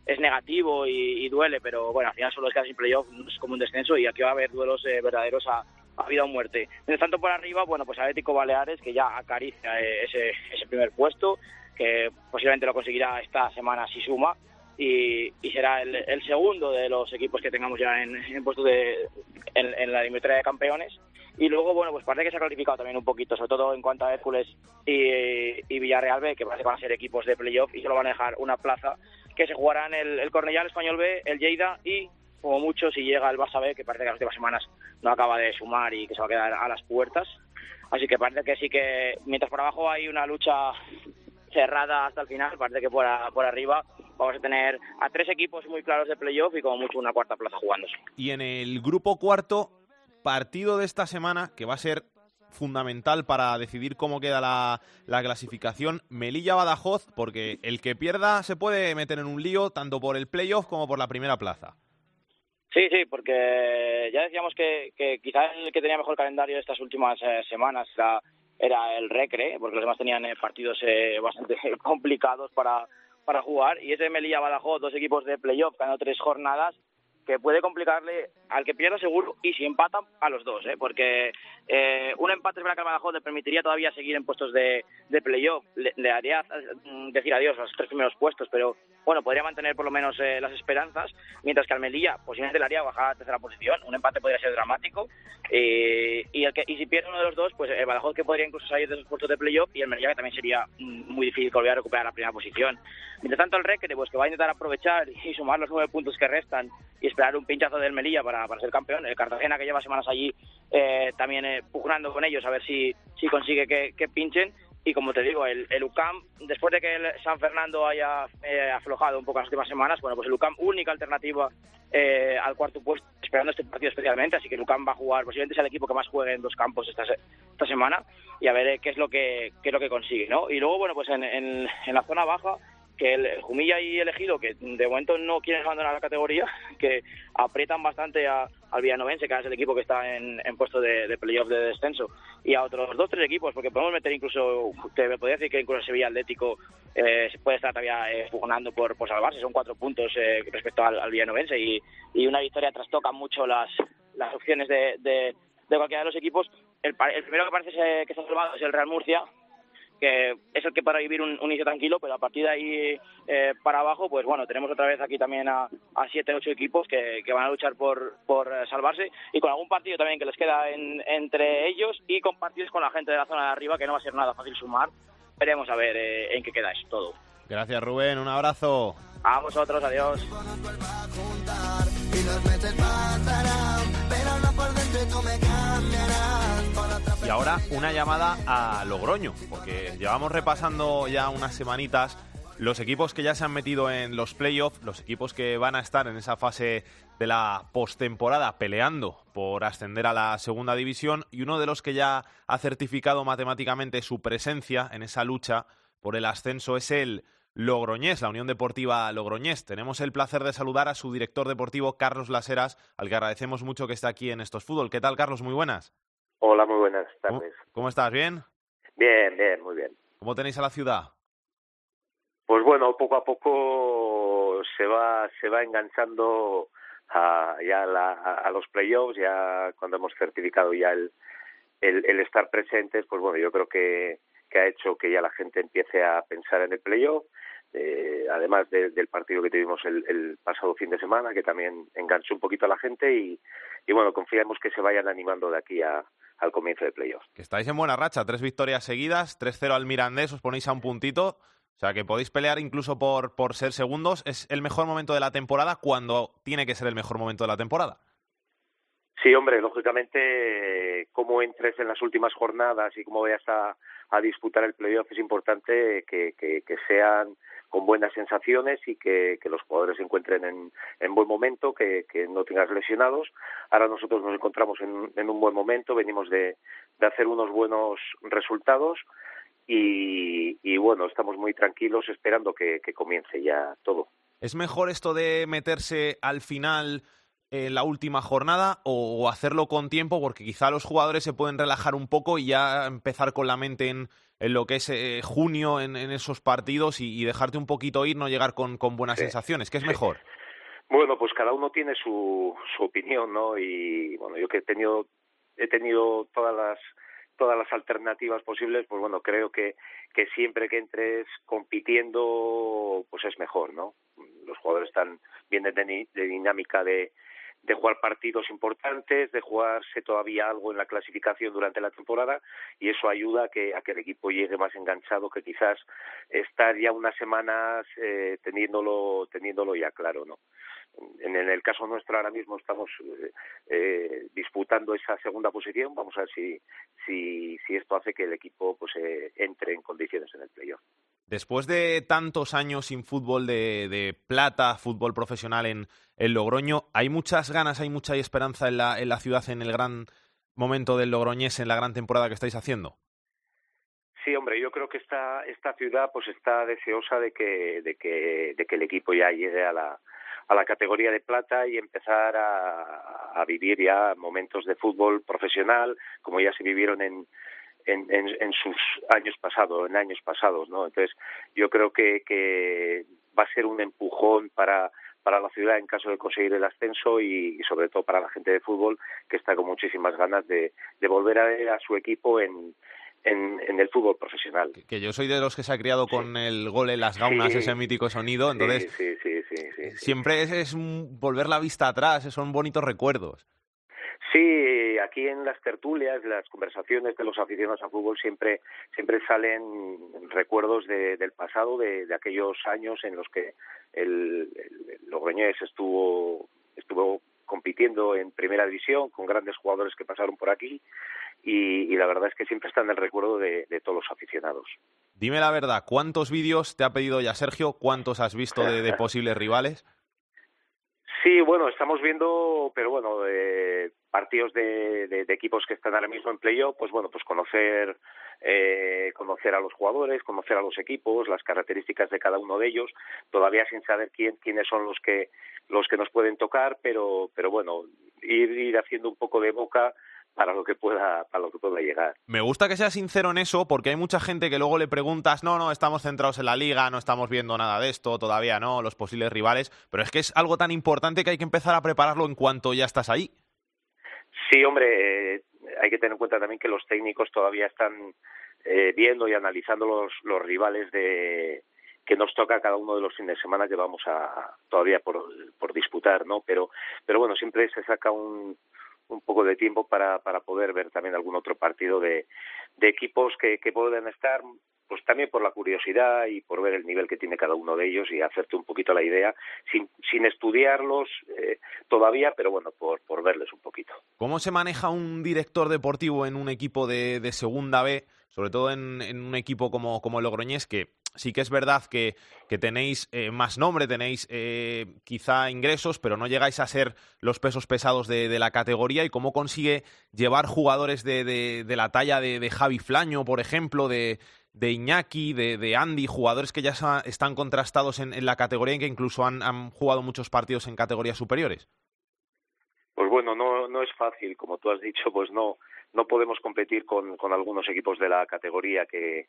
S19: es negativo y, y, duele, pero bueno, al final solo es quedarse sin playoff, es como un descenso y aquí va a haber duelos eh, verdaderos a, vida o muerte. Mientras tanto por arriba, bueno, pues Atlético Baleares que ya acaricia eh, ese, ese primer puesto, que posiblemente lo conseguirá esta semana si suma y, será el, el, segundo de los equipos que tengamos ya en, en puesto de en, en la eliminatoria de campeones y luego bueno pues parece que se ha clasificado también un poquito sobre todo en cuanto a Hércules y, y Villarreal B que parece que van a ser equipos de playoff y solo van a dejar una plaza que se jugarán el, el Español B, el Lleida y como mucho si llega el Barça B que parece que las últimas semanas no acaba de sumar y que se va a quedar a las puertas así que parece que sí que mientras por abajo hay una lucha cerrada hasta el final, parece que por, a, por arriba vamos a tener a tres equipos muy claros de playoff y como mucho una cuarta plaza jugándose.
S2: Y en el grupo cuarto, partido de esta semana que va a ser fundamental para decidir cómo queda la, la clasificación, Melilla-Badajoz, porque el que pierda se puede meter en un lío tanto por el playoff como por la primera plaza.
S19: Sí, sí, porque ya decíamos que, que quizá el que tenía mejor calendario estas últimas eh, semanas era era el Recre, porque los demás tenían eh, partidos eh, bastante complicados para, para jugar, y ese Melilla Badajoz, dos equipos de playoff, ganó tres jornadas, que puede complicarle al que pierda seguro y si empatan a los dos, ¿eh? porque eh, un empate para que el Badajoz le permitiría todavía seguir en puestos de, de playoff, le, le, haría mm, decir adiós a los tres primeros puestos, pero bueno, podría mantener por lo menos eh, las esperanzas, mientras que al Melilla posiblemente le haría bajar a tercera posición, un empate podría ser dramático, y, el que, y si pierde uno de los dos, pues el Badajoz que podría incluso salir de esos puestos de playoff y el Melilla que también sería mm, muy difícil volver a recuperar la primera posición. Mientras tanto el Recre, pues que va a intentar aprovechar y sumar los nueve puntos que restan y esperar un pinchazo del Melilla para, para ser campeón. El Cartagena, que lleva semanas allí eh, también eh, pugnando con ellos a ver si, si consigue que, que pinchen. Y como te digo, el, el UCAM, después de que el San Fernando haya eh, aflojado un poco las últimas semanas, bueno, pues el UCAM, única alternativa eh, al cuarto puesto, esperando este partido especialmente, así que el UCAM va a jugar, posiblemente sea el equipo que más juegue en dos campos esta, esta semana, y a ver eh, qué es lo que qué es lo que consigue, ¿no? Y luego, bueno, pues en, en, en la zona baja, que el, Jumilla y el Ejido, que de momento no quieren abandonar la categoría, que aprietan bastante a, al Villanovense, que es el equipo que está en, en puesto de, playoff de descenso, y a otros dos, tres equipos, porque podemos meter incluso, te podría decir que incluso Sevilla Atlético eh, puede estar todavía eh, por, por salvarse, son cuatro puntos eh, respecto al, al Villanovense, y, una victoria trastoca mucho las, las opciones de, de, de cualquiera de los equipos. El, el primero que parece que está salvado es el Real Murcia, que es el que para vivir un, un inicio tranquilo, pero a partir de ahí eh, para abajo, pues bueno, tenemos otra vez aquí también a, a siete, ocho equipos que, que van a luchar por, por salvarse y con algún partido también que les queda en, entre ellos y con partidos con la gente de la zona de arriba, que no va a ser nada fácil sumar. Veremos a ver eh, en qué queda eso todo.
S2: Gracias Rubén, un abrazo.
S19: A vosotros, adiós.
S2: Y ahora una llamada a Logroño, porque llevamos repasando ya unas semanitas los equipos que ya se han metido en los playoffs, los equipos que van a estar en esa fase de la postemporada peleando por ascender a la segunda división y uno de los que ya ha certificado matemáticamente su presencia en esa lucha por el ascenso es el Logroñés, la Unión Deportiva Logroñés. Tenemos el placer de saludar a su director deportivo, Carlos Laseras, al que agradecemos mucho que esté aquí en Estos Fútbol. ¿Qué tal, Carlos? Muy buenas.
S20: Hola, muy buenas tardes.
S2: ¿Cómo, ¿Cómo, estás? ¿Bien?
S20: Bien, bien, muy bien.
S2: ¿Cómo tenéis a la ciudad?
S20: Pues bueno, poco a poco se va, se va enganchando a, ya a, la, a los playoffs, ya cuando hemos certificado ya el, el, el estar presentes, pues bueno, yo creo que, que ha hecho que ya la gente empiece a pensar en el playoff eh, además de, del partido que tuvimos el, el, pasado fin de semana, que también enganchó un poquito a la gente y, y bueno, confiamos que se vayan animando de aquí a, al comienzo de playoffs.
S2: Que estáis en buena racha, tres victorias seguidas, 3-0 al Mirandés, os ponéis a un puntito. O sea, que podéis pelear incluso por, por ser segundos. ¿Es el mejor momento de la temporada cuando tiene que ser el mejor momento de la temporada?
S20: Sí, hombre, lógicamente, como entres en las últimas jornadas y cómo vayas a, a disputar el playoff, es importante que, que, que sean con buenas sensaciones y que, que los jugadores se encuentren en, en buen momento, que, que, no tengas lesionados. Ahora nosotros nos encontramos en, en un buen momento, venimos de, de hacer unos buenos resultados y, y, bueno, estamos muy tranquilos esperando que, que comience ya todo.
S2: ¿Es mejor esto de meterse al final en la última jornada o hacerlo con tiempo? Porque quizá los jugadores se pueden relajar un poco y ya empezar con la mente en, en lo que es eh, junio en, en, esos partidos y, y, dejarte un poquito ir, no llegar con, con buenas sí. sensaciones. ¿Qué es mejor?
S20: Bueno, pues cada uno tiene su, su opinión, ¿no? Y bueno, yo que he tenido, he tenido todas las todas las alternativas posibles, pues bueno, creo que, que siempre que entres compitiendo, pues es mejor, ¿no? Los jugadores están vienen de, de dinámica de, de jugar partidos importantes, de jugarse todavía algo en la clasificación durante la temporada y eso ayuda a que, a que el equipo llegue más enganchado que quizás estar ya unas semanas eh, teniéndolo, teniéndolo ya claro, ¿no? En, el caso nuestro ahora mismo estamos eh, eh, disputando esa segunda posición, vamos a ver si, si, si esto hace que el equipo pues eh, entre en condiciones en el playoff.
S2: Después de tantos años sin fútbol de, plata, fútbol profesional en, en, Logroño, ¿hay muchas ganas, hay mucha esperanza en la, en la ciudad, en el gran momento del Logroñés, en la gran temporada que estáis haciendo?
S20: Sí, hombre, yo creo que esta, esta ciudad pues está deseosa de que, de, que, de que el equipo ya llegue a la, categoría de plata y empezar a vivir ya momentos de fútbol profesional como ya se vivieron en, en, en, en, sus años pasados, en años pasados, ¿no? Entonces, yo creo que, que va a ser un empujón para, para la ciudad en caso de conseguir el ascenso y, y, sobre todo para la gente de fútbol que está con muchísimas ganas de, de volver a ver a su equipo en, en, en, el fútbol profesional.
S2: Que, que, yo soy de los que se ha criado con sí. el gol en las gaunas, sí. ese mítico sonido, entonces
S20: sí, sí, sí, sí,
S2: siempre es, es un volver la vista atrás, son bonitos recuerdos.
S20: Sí, aquí en las tertulias, las conversaciones de los aficionados a fútbol siempre siempre salen recuerdos de, del pasado, de, aquellos años en los que el, el Logroñés estuvo estuvo compitiendo en primera división con grandes jugadores que pasaron por aquí y, la verdad es que siempre está en el recuerdo de, todos los aficionados.
S2: Dime la verdad, ¿cuántos vídeos te ha pedido ya Sergio? ¿Cuántos has visto de posibles rivales?
S20: Sí, bueno, estamos viendo, pero bueno, eh, partidos de, de, equipos que están ahora mismo en playoff, pues bueno, pues conocer eh, conocer a los jugadores, conocer a los equipos, las características de cada uno de ellos, todavía sin saber quién, quiénes son los que los que nos pueden tocar, pero pero bueno, ir, ir haciendo un poco de boca para lo que pueda para lo que pueda llegar.
S2: Me gusta que seas sincero en eso porque hay mucha gente que luego le preguntas, "No, no, estamos centrados en la liga, no estamos viendo nada de esto, todavía no, los posibles rivales", pero es que es algo tan importante que hay que empezar a prepararlo en cuanto ya estás ahí.
S20: Sí, hombre, eh, hay que tener en cuenta también que los técnicos todavía están eh, viendo y analizando los, los rivales de que nos toca cada uno de los fines de semana que vamos a todavía por, por disputar, ¿no? Pero pero bueno, siempre se saca un un poco de tiempo para, para poder ver también algún otro partido de, de equipos que, que pueden estar pues también por la curiosidad y por ver el nivel que tiene cada uno de ellos y hacerte un poquito la idea, sin, sin estudiarlos eh, todavía, pero bueno, por, por verles un poquito.
S2: ¿Cómo se maneja un director deportivo en un equipo de, de segunda B, sobre todo en, en un equipo como, como el Logroñés, que sí que es verdad que, que tenéis eh, más nombre, tenéis eh, quizá ingresos, pero no llegáis a ser los pesos pesados de, de la categoría y cómo consigue llevar jugadores de, de, de la talla de, Javi Flaño, por ejemplo, de, Iñaki, de, de Andy, jugadores que ya están contrastados en, en la categoría y que incluso han, han, jugado muchos partidos en categorías superiores?
S20: Pues bueno, no, no es fácil, como tú has dicho, pues no, no podemos competir con, con algunos equipos de la categoría que,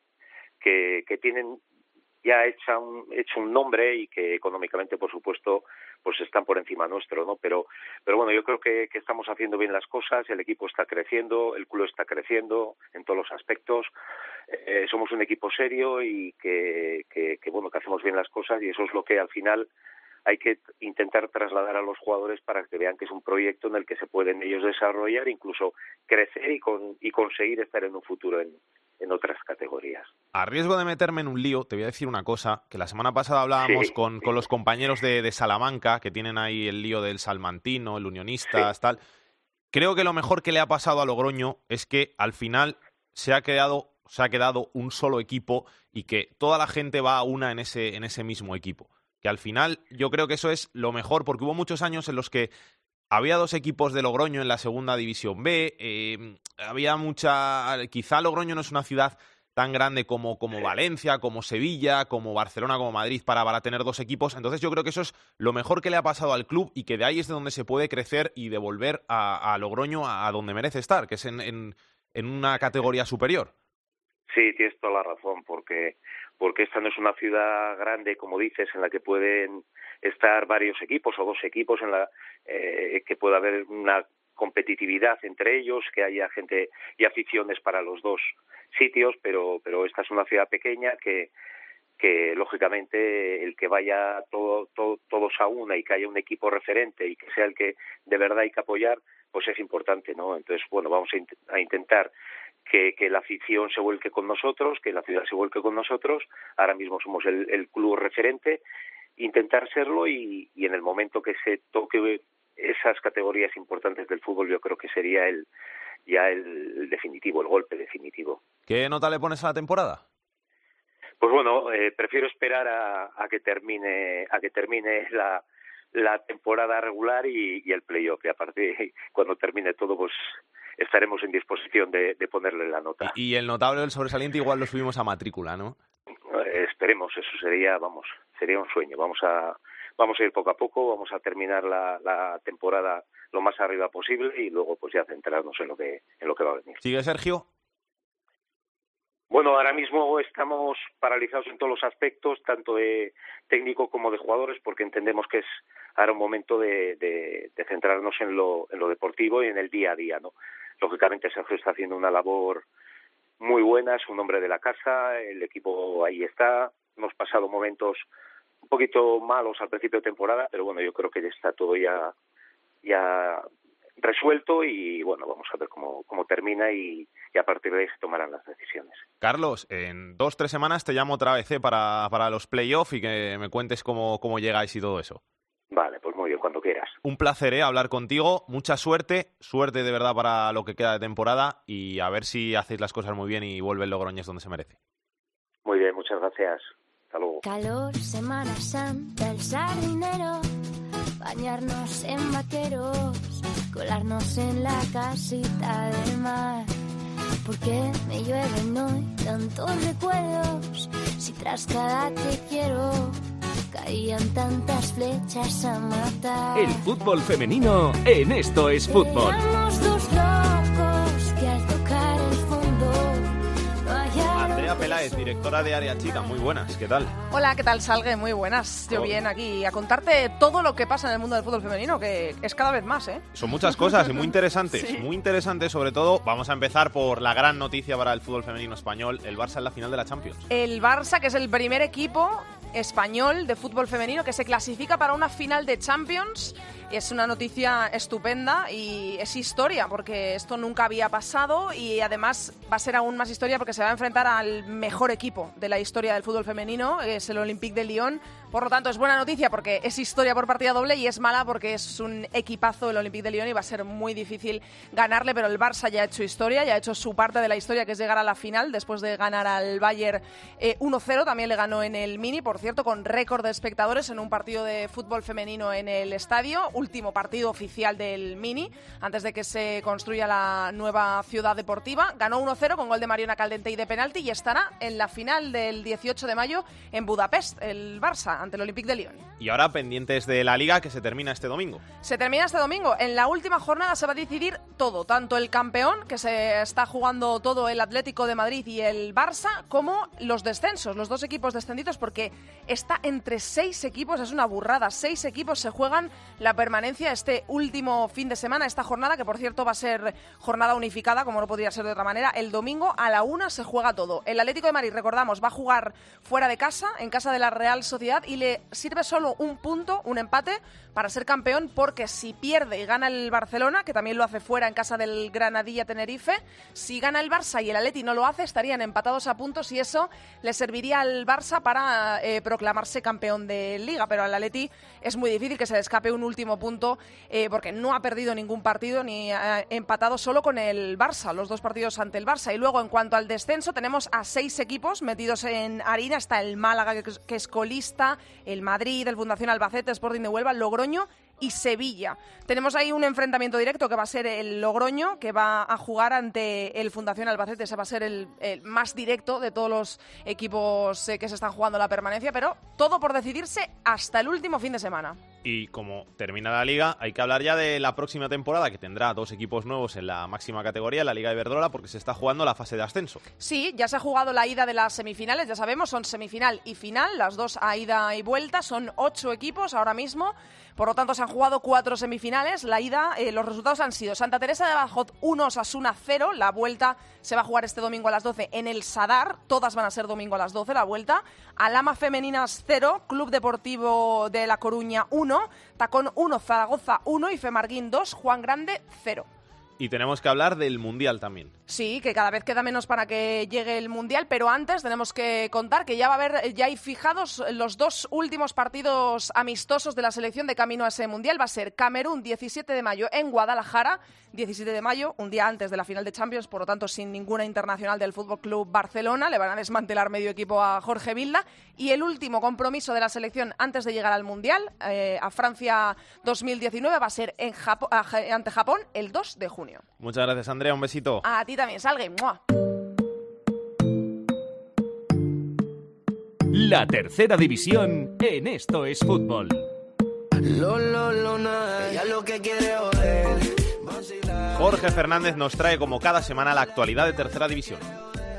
S20: que, que tienen ya hecha un, hecho un nombre y que económicamente, por supuesto, pues están por encima nuestro, ¿no? Pero, pero bueno, yo creo que, que estamos haciendo bien las cosas, el equipo está creciendo, el club está creciendo en todos los aspectos, eh, somos un equipo serio y que, que, que, bueno, que hacemos bien las cosas y eso es lo que al final hay que intentar trasladar a los jugadores para que vean que es un proyecto en el que se pueden ellos desarrollar, incluso crecer y, con, y conseguir estar en un futuro en, en otras categorías.
S2: A riesgo de meterme en un lío, te voy a decir una cosa, que la semana pasada hablábamos con, con, los compañeros de, de, Salamanca, que tienen ahí el lío del Salmantino, el Unionistas, tal. Creo que lo mejor que le ha pasado a Logroño es que al final se ha quedado, se ha quedado un solo equipo y que toda la gente va a una en ese, en ese mismo equipo. Que al final yo creo que eso es lo mejor, porque hubo muchos años en los que había dos equipos de Logroño en la segunda división B, eh, había mucha... Quizá Logroño no es una ciudad tan grande como, como Valencia, como Sevilla, como Barcelona, como Madrid, para, para tener dos equipos. Entonces yo creo que eso es lo mejor que le ha pasado al club y que de ahí es de donde se puede crecer y devolver a, a Logroño a, a, donde merece estar, que es en, en, en una categoría superior.
S20: Sí, tienes toda la razón, porque, porque esta no es una ciudad grande, como dices, en la que pueden estar varios equipos o dos equipos, en la eh, que pueda haber una competitividad entre ellos, que haya gente y aficiones para los dos sitios, pero, pero esta es una ciudad pequeña que, que lógicamente el que vaya todo, todo, todos a una y que haya un equipo referente y que sea el que de verdad hay que apoyar, pues es importante, ¿no? Entonces, bueno, vamos a, a intentar que, que, la afición se vuelque con nosotros, que la ciudad se vuelque con nosotros. Ahora mismo somos el, el club referente, intentar serlo y, y en el momento que se toque esas categorías importantes del fútbol, yo creo que sería el ya el, el definitivo, el golpe definitivo.
S2: ¿Qué nota le pones a la temporada?
S20: Pues bueno, eh, prefiero esperar a, a, que termine a que termine la, la temporada regular y, y el playoff. Y a partir de cuando termine todo, pues estaremos en disposición de, de ponerle la nota.
S2: Y, y, el notable del sobresaliente igual lo subimos a matrícula, ¿no?
S20: Eh, esperemos, eso sería, vamos, sería un sueño. Vamos a vamos a ir poco a poco, vamos a terminar la, la temporada lo más arriba posible y luego pues ya centrarnos en lo que en lo que va a venir.
S2: ¿Sigue Sergio?
S20: Bueno, ahora mismo estamos paralizados en todos los aspectos, tanto de técnico como de jugadores, porque entendemos que es ahora un momento de, de, de centrarnos en lo, en lo deportivo y en el día a día, ¿no? Lógicamente Sergio está haciendo una labor muy buena, es un hombre de la casa, el equipo ahí está, hemos pasado momentos un poquito malos al principio de temporada, pero bueno, yo creo que ya está todo ya ya resuelto y bueno, vamos a ver cómo, cómo termina y, y, a partir de ahí se tomarán las decisiones.
S2: Carlos, en dos, tres semanas te llamo otra vez ¿eh? para, para los playoffs y que me cuentes cómo, cómo llegáis y todo eso.
S20: Vale, pues muy bien, cuando quieras.
S2: Un placer ¿eh? hablar contigo, mucha suerte, suerte de verdad para lo que queda de temporada y a ver si hacéis las cosas muy bien y vuelve el Logroñés donde se merece.
S20: Muy bien, muchas gracias. Hasta luego.
S21: Calor, Semana Santa, el sardinero bañarnos en vaqueros, colarnos en la casita del mar. Porque me llueven hoy tantos recuerdos, si tras cada te quiero caían tantas flechas a matar.
S16: El fútbol femenino en esto es fútbol.
S2: Peláez, directora de Área Chica, muy buenas, ¿qué tal?
S22: Hola, ¿qué tal, Salgue? Muy buenas. Yo bien aquí a contarte todo lo que pasa en el mundo del fútbol femenino, que es cada vez más, ¿eh?
S2: Son muchas cosas y muy interesantes,
S22: Sí.
S2: muy interesantes sobre todo. Vamos a empezar por la gran noticia para el fútbol femenino español, el Barça en la final de la Champions.
S22: El Barça, que es el primer equipo español de fútbol femenino que se clasifica para una final de Champions. Es una noticia estupenda y es historia porque esto nunca había pasado y además va a ser aún más historia porque se va a enfrentar al mejor equipo de la historia del fútbol femenino, es el Olympique de Lyon. Por lo tanto, es buena noticia porque es historia por partida doble y es mala porque es un equipazo el Olympique de Lyon y va a ser muy difícil ganarle, pero el Barça ya ha hecho historia, ya ha hecho su parte de la historia que es llegar a la final después de ganar al Bayern eh, 1-0, también le ganó en el Mini, por cierto, con récord de espectadores en un partido de fútbol femenino en el estadio, último partido oficial del Mini, antes de que se construya la nueva ciudad deportiva. Ganó 1-0 con gol de Mariona Caldente y de penalti y estará en la final del 18 de mayo en Budapest, el Barça, ante el Olympique de Lyon.
S2: Y ahora pendientes de la liga que se termina este domingo.
S22: Se termina este domingo. En la última jornada se va a decidir todo, tanto el campeón, que se está jugando todo el Atlético de Madrid y el Barça, como los descensos, los dos equipos descendidos, porque está entre seis equipos, es una burrada, seis equipos se juegan la permanencia este último fin de semana, esta jornada, que por cierto va a ser jornada unificada, como no podría ser de otra manera, el domingo a la una se juega todo. El Atlético de Madrid, recordamos, va a jugar fuera de casa, en casa de la Real Sociedad, y le sirve solo un punto, un empate, para ser campeón, porque si pierde y gana el Barcelona, que también lo hace fuera en casa del Granadilla Tenerife, si gana el Barça y el Atleti no lo hace, estarían empatados a puntos y eso le serviría al Barça para eh, proclamarse campeón de Liga, pero al Atleti es muy difícil que se le escape un último punto eh, porque no ha perdido ningún partido ni ha empatado solo con el Barça, los dos partidos ante el Barça. Y luego, en cuanto al descenso, tenemos a seis equipos metidos en harina. Está el Málaga, que es colista, el Madrid, el Fundación Albacete, Sporting de Huelva, Logroño y Sevilla. Tenemos ahí un enfrentamiento directo que va a ser el Logroño, que va a jugar ante el Fundación Albacete. Ese va a ser el, más directo de todos los equipos eh, que se están jugando la permanencia, pero todo por decidirse hasta el último fin de semana.
S2: Y como termina la liga, hay que hablar ya de la próxima temporada, que tendrá dos equipos nuevos en la máxima categoría, la Liga de Iberdrola, porque se está jugando la fase de ascenso.
S22: Sí, ya se ha jugado la ida de las semifinales, ya sabemos, son semifinal y final, las dos a ida y vuelta, son ocho equipos ahora mismo. Por lo tanto, se han jugado cuatro semifinales. La ida, eh, los resultados han sido Santa Teresa de Bajot 1, Sasuna 0. La vuelta se va a jugar este domingo a las 12 en el Sadar. Todas van a ser domingo a las 12 la vuelta. Alama Femeninas 0, Club Deportivo de La Coruña 1, Tacón 1, Zaragoza 1 y Femarguín 2, Juan Grande 0.
S2: Y tenemos que hablar del Mundial también.
S22: Sí, que cada vez queda menos para que llegue el Mundial, pero antes tenemos que contar que ya va a haber, ya hay fijados los dos últimos partidos amistosos de la selección de camino a ese Mundial. Va a ser Camerún 17 de mayo en Guadalajara, 17 de mayo, un día antes de la final de Champions, por lo tanto sin ninguna internacional del Fútbol Club Barcelona. Le van a desmantelar medio equipo a Jorge Vilda. Y el último compromiso de la selección antes de llegar al Mundial, eh, a Francia 2019, va a ser en ante Japón el 2 de junio.
S2: Muchas gracias, Andrea. Un besito.
S22: A ti también, salgue.
S16: La tercera división en Esto es Fútbol.
S2: Jorge Fernández nos trae como cada semana la actualidad de tercera división.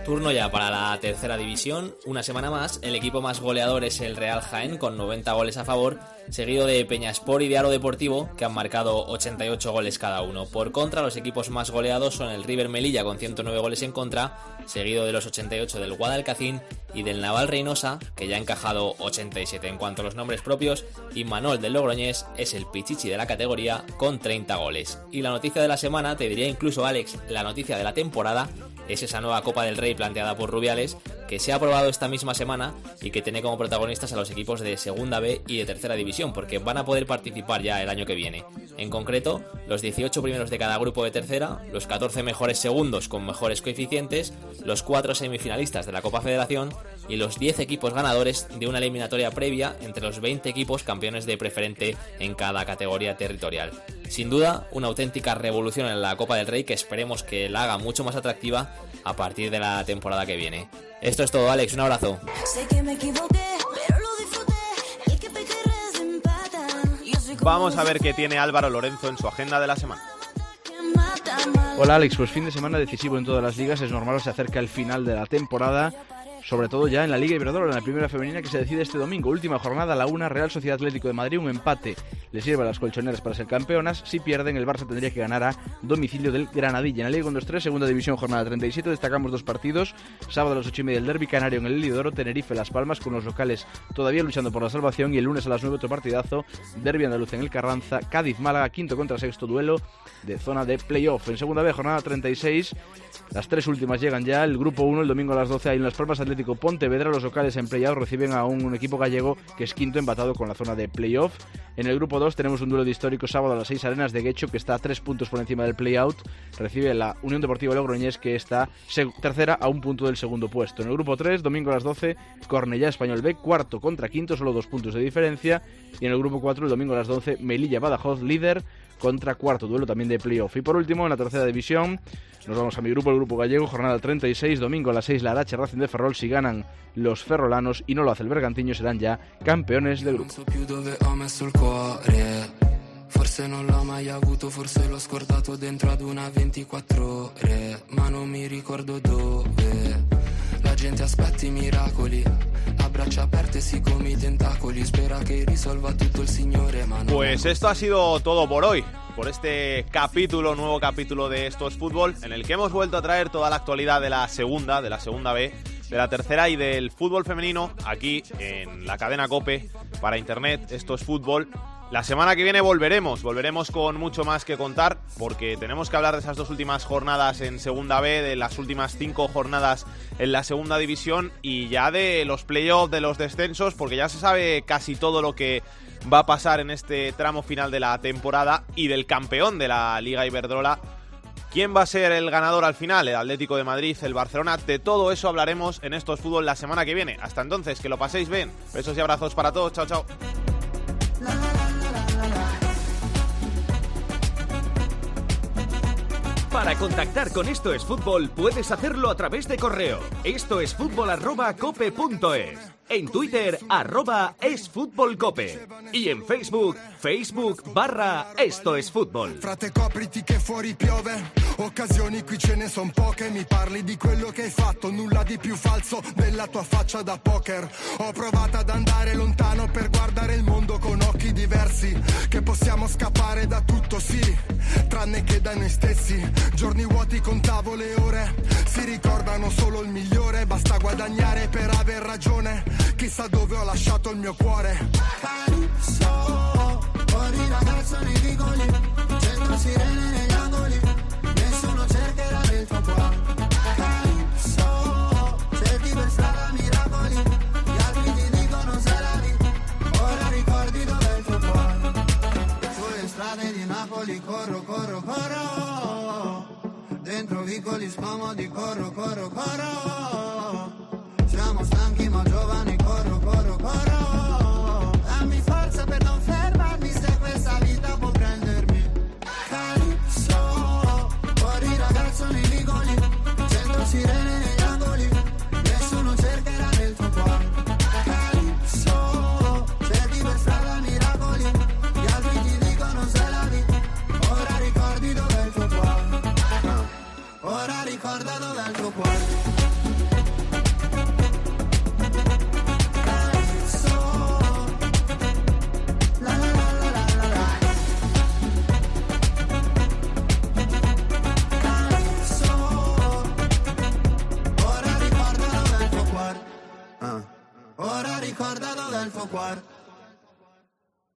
S23: Turno ya para la tercera división. Una semana más, el equipo más goleador es el Real Jaén con 90 goles a favor, seguido de Peñaspor y de Aro Deportivo que han marcado 88 goles cada uno. Por contra, los equipos más goleados son el River Melilla con 109 goles en contra, seguido de los 88 del Guadalcacín y del Naval Reynosa que ya ha encajado 87. En cuanto a los nombres propios, Imanol del Logroñés es el pichichi de la categoría con 30 goles. Y la noticia de la semana, te diría incluso Alex, la noticia de la temporada es esa nueva Copa del Rey planteada por Rubiales, que se ha aprobado esta misma semana y que tiene como protagonistas a los equipos de Segunda B y de Tercera División, porque van a poder participar ya el año que viene. En concreto, los 18 primeros de cada grupo de tercera, los 14 mejores segundos con mejores coeficientes, los 4 semifinalistas de la Copa Federación y los 10 equipos ganadores de una eliminatoria previa entre los 20 equipos campeones de preferente en cada categoría territorial. Sin duda, una auténtica revolución en la Copa del Rey que esperemos que la haga mucho más atractiva a partir de la temporada que viene. Esto es todo, Alex, un abrazo.
S2: Vamos a ver qué tiene Álvaro Lorenzo en su agenda de la semana.
S24: Hola Alex, pues fin de semana decisivo en todas las ligas, es normal, se acerca el final de la temporada sobre todo ya en la Liga Iberdrola, en la primera femenina que se decide este domingo. Última jornada, la una Real Sociedad Atlético de Madrid, un empate le sirve a las colchoneras para ser campeonas. Si pierden, el Barça tendría que ganar a domicilio del Granadilla. En la Liga 1 2-3, segunda división, jornada 37, destacamos dos partidos. Sábado a las 8 y media el Derby Canario en el Elidoro, Tenerife Las Palmas con los locales todavía luchando por la salvación. Y el lunes a las 9 otro partidazo, Derby Andaluz en el Carranza, Cádiz Málaga, quinto contra sexto duelo de zona de playoff. En segunda vez, jornada 36, las tres últimas llegan ya. El grupo 1 el domingo a las 12 hay en Las Palmas Atlético Pontevedra. Los locales en reciben a un, equipo gallego que es quinto empatado con la zona de playoff. En el grupo 2 tenemos un duelo de histórico sábado a las 6 arenas de Guecho que está a 3 puntos por encima del playout. Recibe la Unión Deportiva Logroñés que está tercera a un punto del segundo puesto. En el grupo 3, domingo a las 12, Cornellá Español B, cuarto contra quinto, solo dos puntos de diferencia. Y en el grupo 4, el domingo a las 12, Melilla Badajoz, líder contra cuarto duelo también de playoff. Y por último, en la tercera división, nos vamos a mi grupo, el grupo gallego, jornada 36, domingo a las 6, la Arache Racing de Ferrol. Si ganan los ferrolanos y no lo hace el Bergantiño, serán ya campeones del grupo.
S25: se non l'ho mai avuto forse l'ho scordato dentro ad una 24 ore Ma non mi ricordo dove gente miracoli A braccia aperte risolva tutto
S2: Pues esto ha sido todo por hoy por este capítulo, nuevo capítulo de Esto es Fútbol, en el que hemos vuelto a traer toda la actualidad de la segunda, de la segunda B, de la tercera y del fútbol femenino aquí en la cadena Cope para Internet. Esto es Fútbol. La semana que viene volveremos, volveremos con mucho más que contar, porque tenemos que hablar de esas dos últimas jornadas en Segunda B, de las últimas cinco jornadas en la Segunda División y ya de los playoffs, de los descensos, porque ya se sabe casi todo lo que va a pasar en este tramo final de la temporada y del campeón de la Liga Iberdrola. ¿Quién va a ser el ganador al final? ¿El Atlético de Madrid, el Barcelona? De todo eso hablaremos en estos fútbol la semana que viene. Hasta entonces, que lo paséis bien. Besos y abrazos para todos. Chao, chao.
S16: Para contactar con Esto es Fútbol puedes hacerlo a través de correo. Esto es fútbol arroba cope punto es. En Twitter arroba es fútbol cope. Y en Facebook, Facebook barra Esto es Fútbol.
S18: Frate copriti che fuori piove. Occasioni qui ce ne son poche. Mi parli di quello che hai fatto. Nulla di più falso della tua faccia da poker. Ho provato ad andare lontano Per guardare il mondo con occhi diversi. Che possiamo scappare da tutto sì. Tranne che da noi stessi. Giorni vuoti contavo le ore. Si ricordano solo il migliore. Basta guadagnare per aver ragione Chissà dove ho lasciato il mio cuore
S26: Calypso, fuori ragazzo nei vicoli, centro sirene negli angoli, nessuno cercherà del tuo cuore. Calypso, cerchi per strada miracoli, gli altri ti dicono corro, corro, corro, dentro vicoli scomodi corro, corro, corro. Siamo stanchi ma giovani, corro, corro, corro. Dammi forza per non fermarmi se questa vita può prendermi. Calypso, fuori ragazzo nei vicoli, centro sirene negli angoli, nessuno cercherà del tuo cuore. Calypso, cerchi per strada miracoli, gli altri ti dicono se la lì, ora ricordi dov'è il tuo cuore. Ora ricorda dov'è Il tuo cuore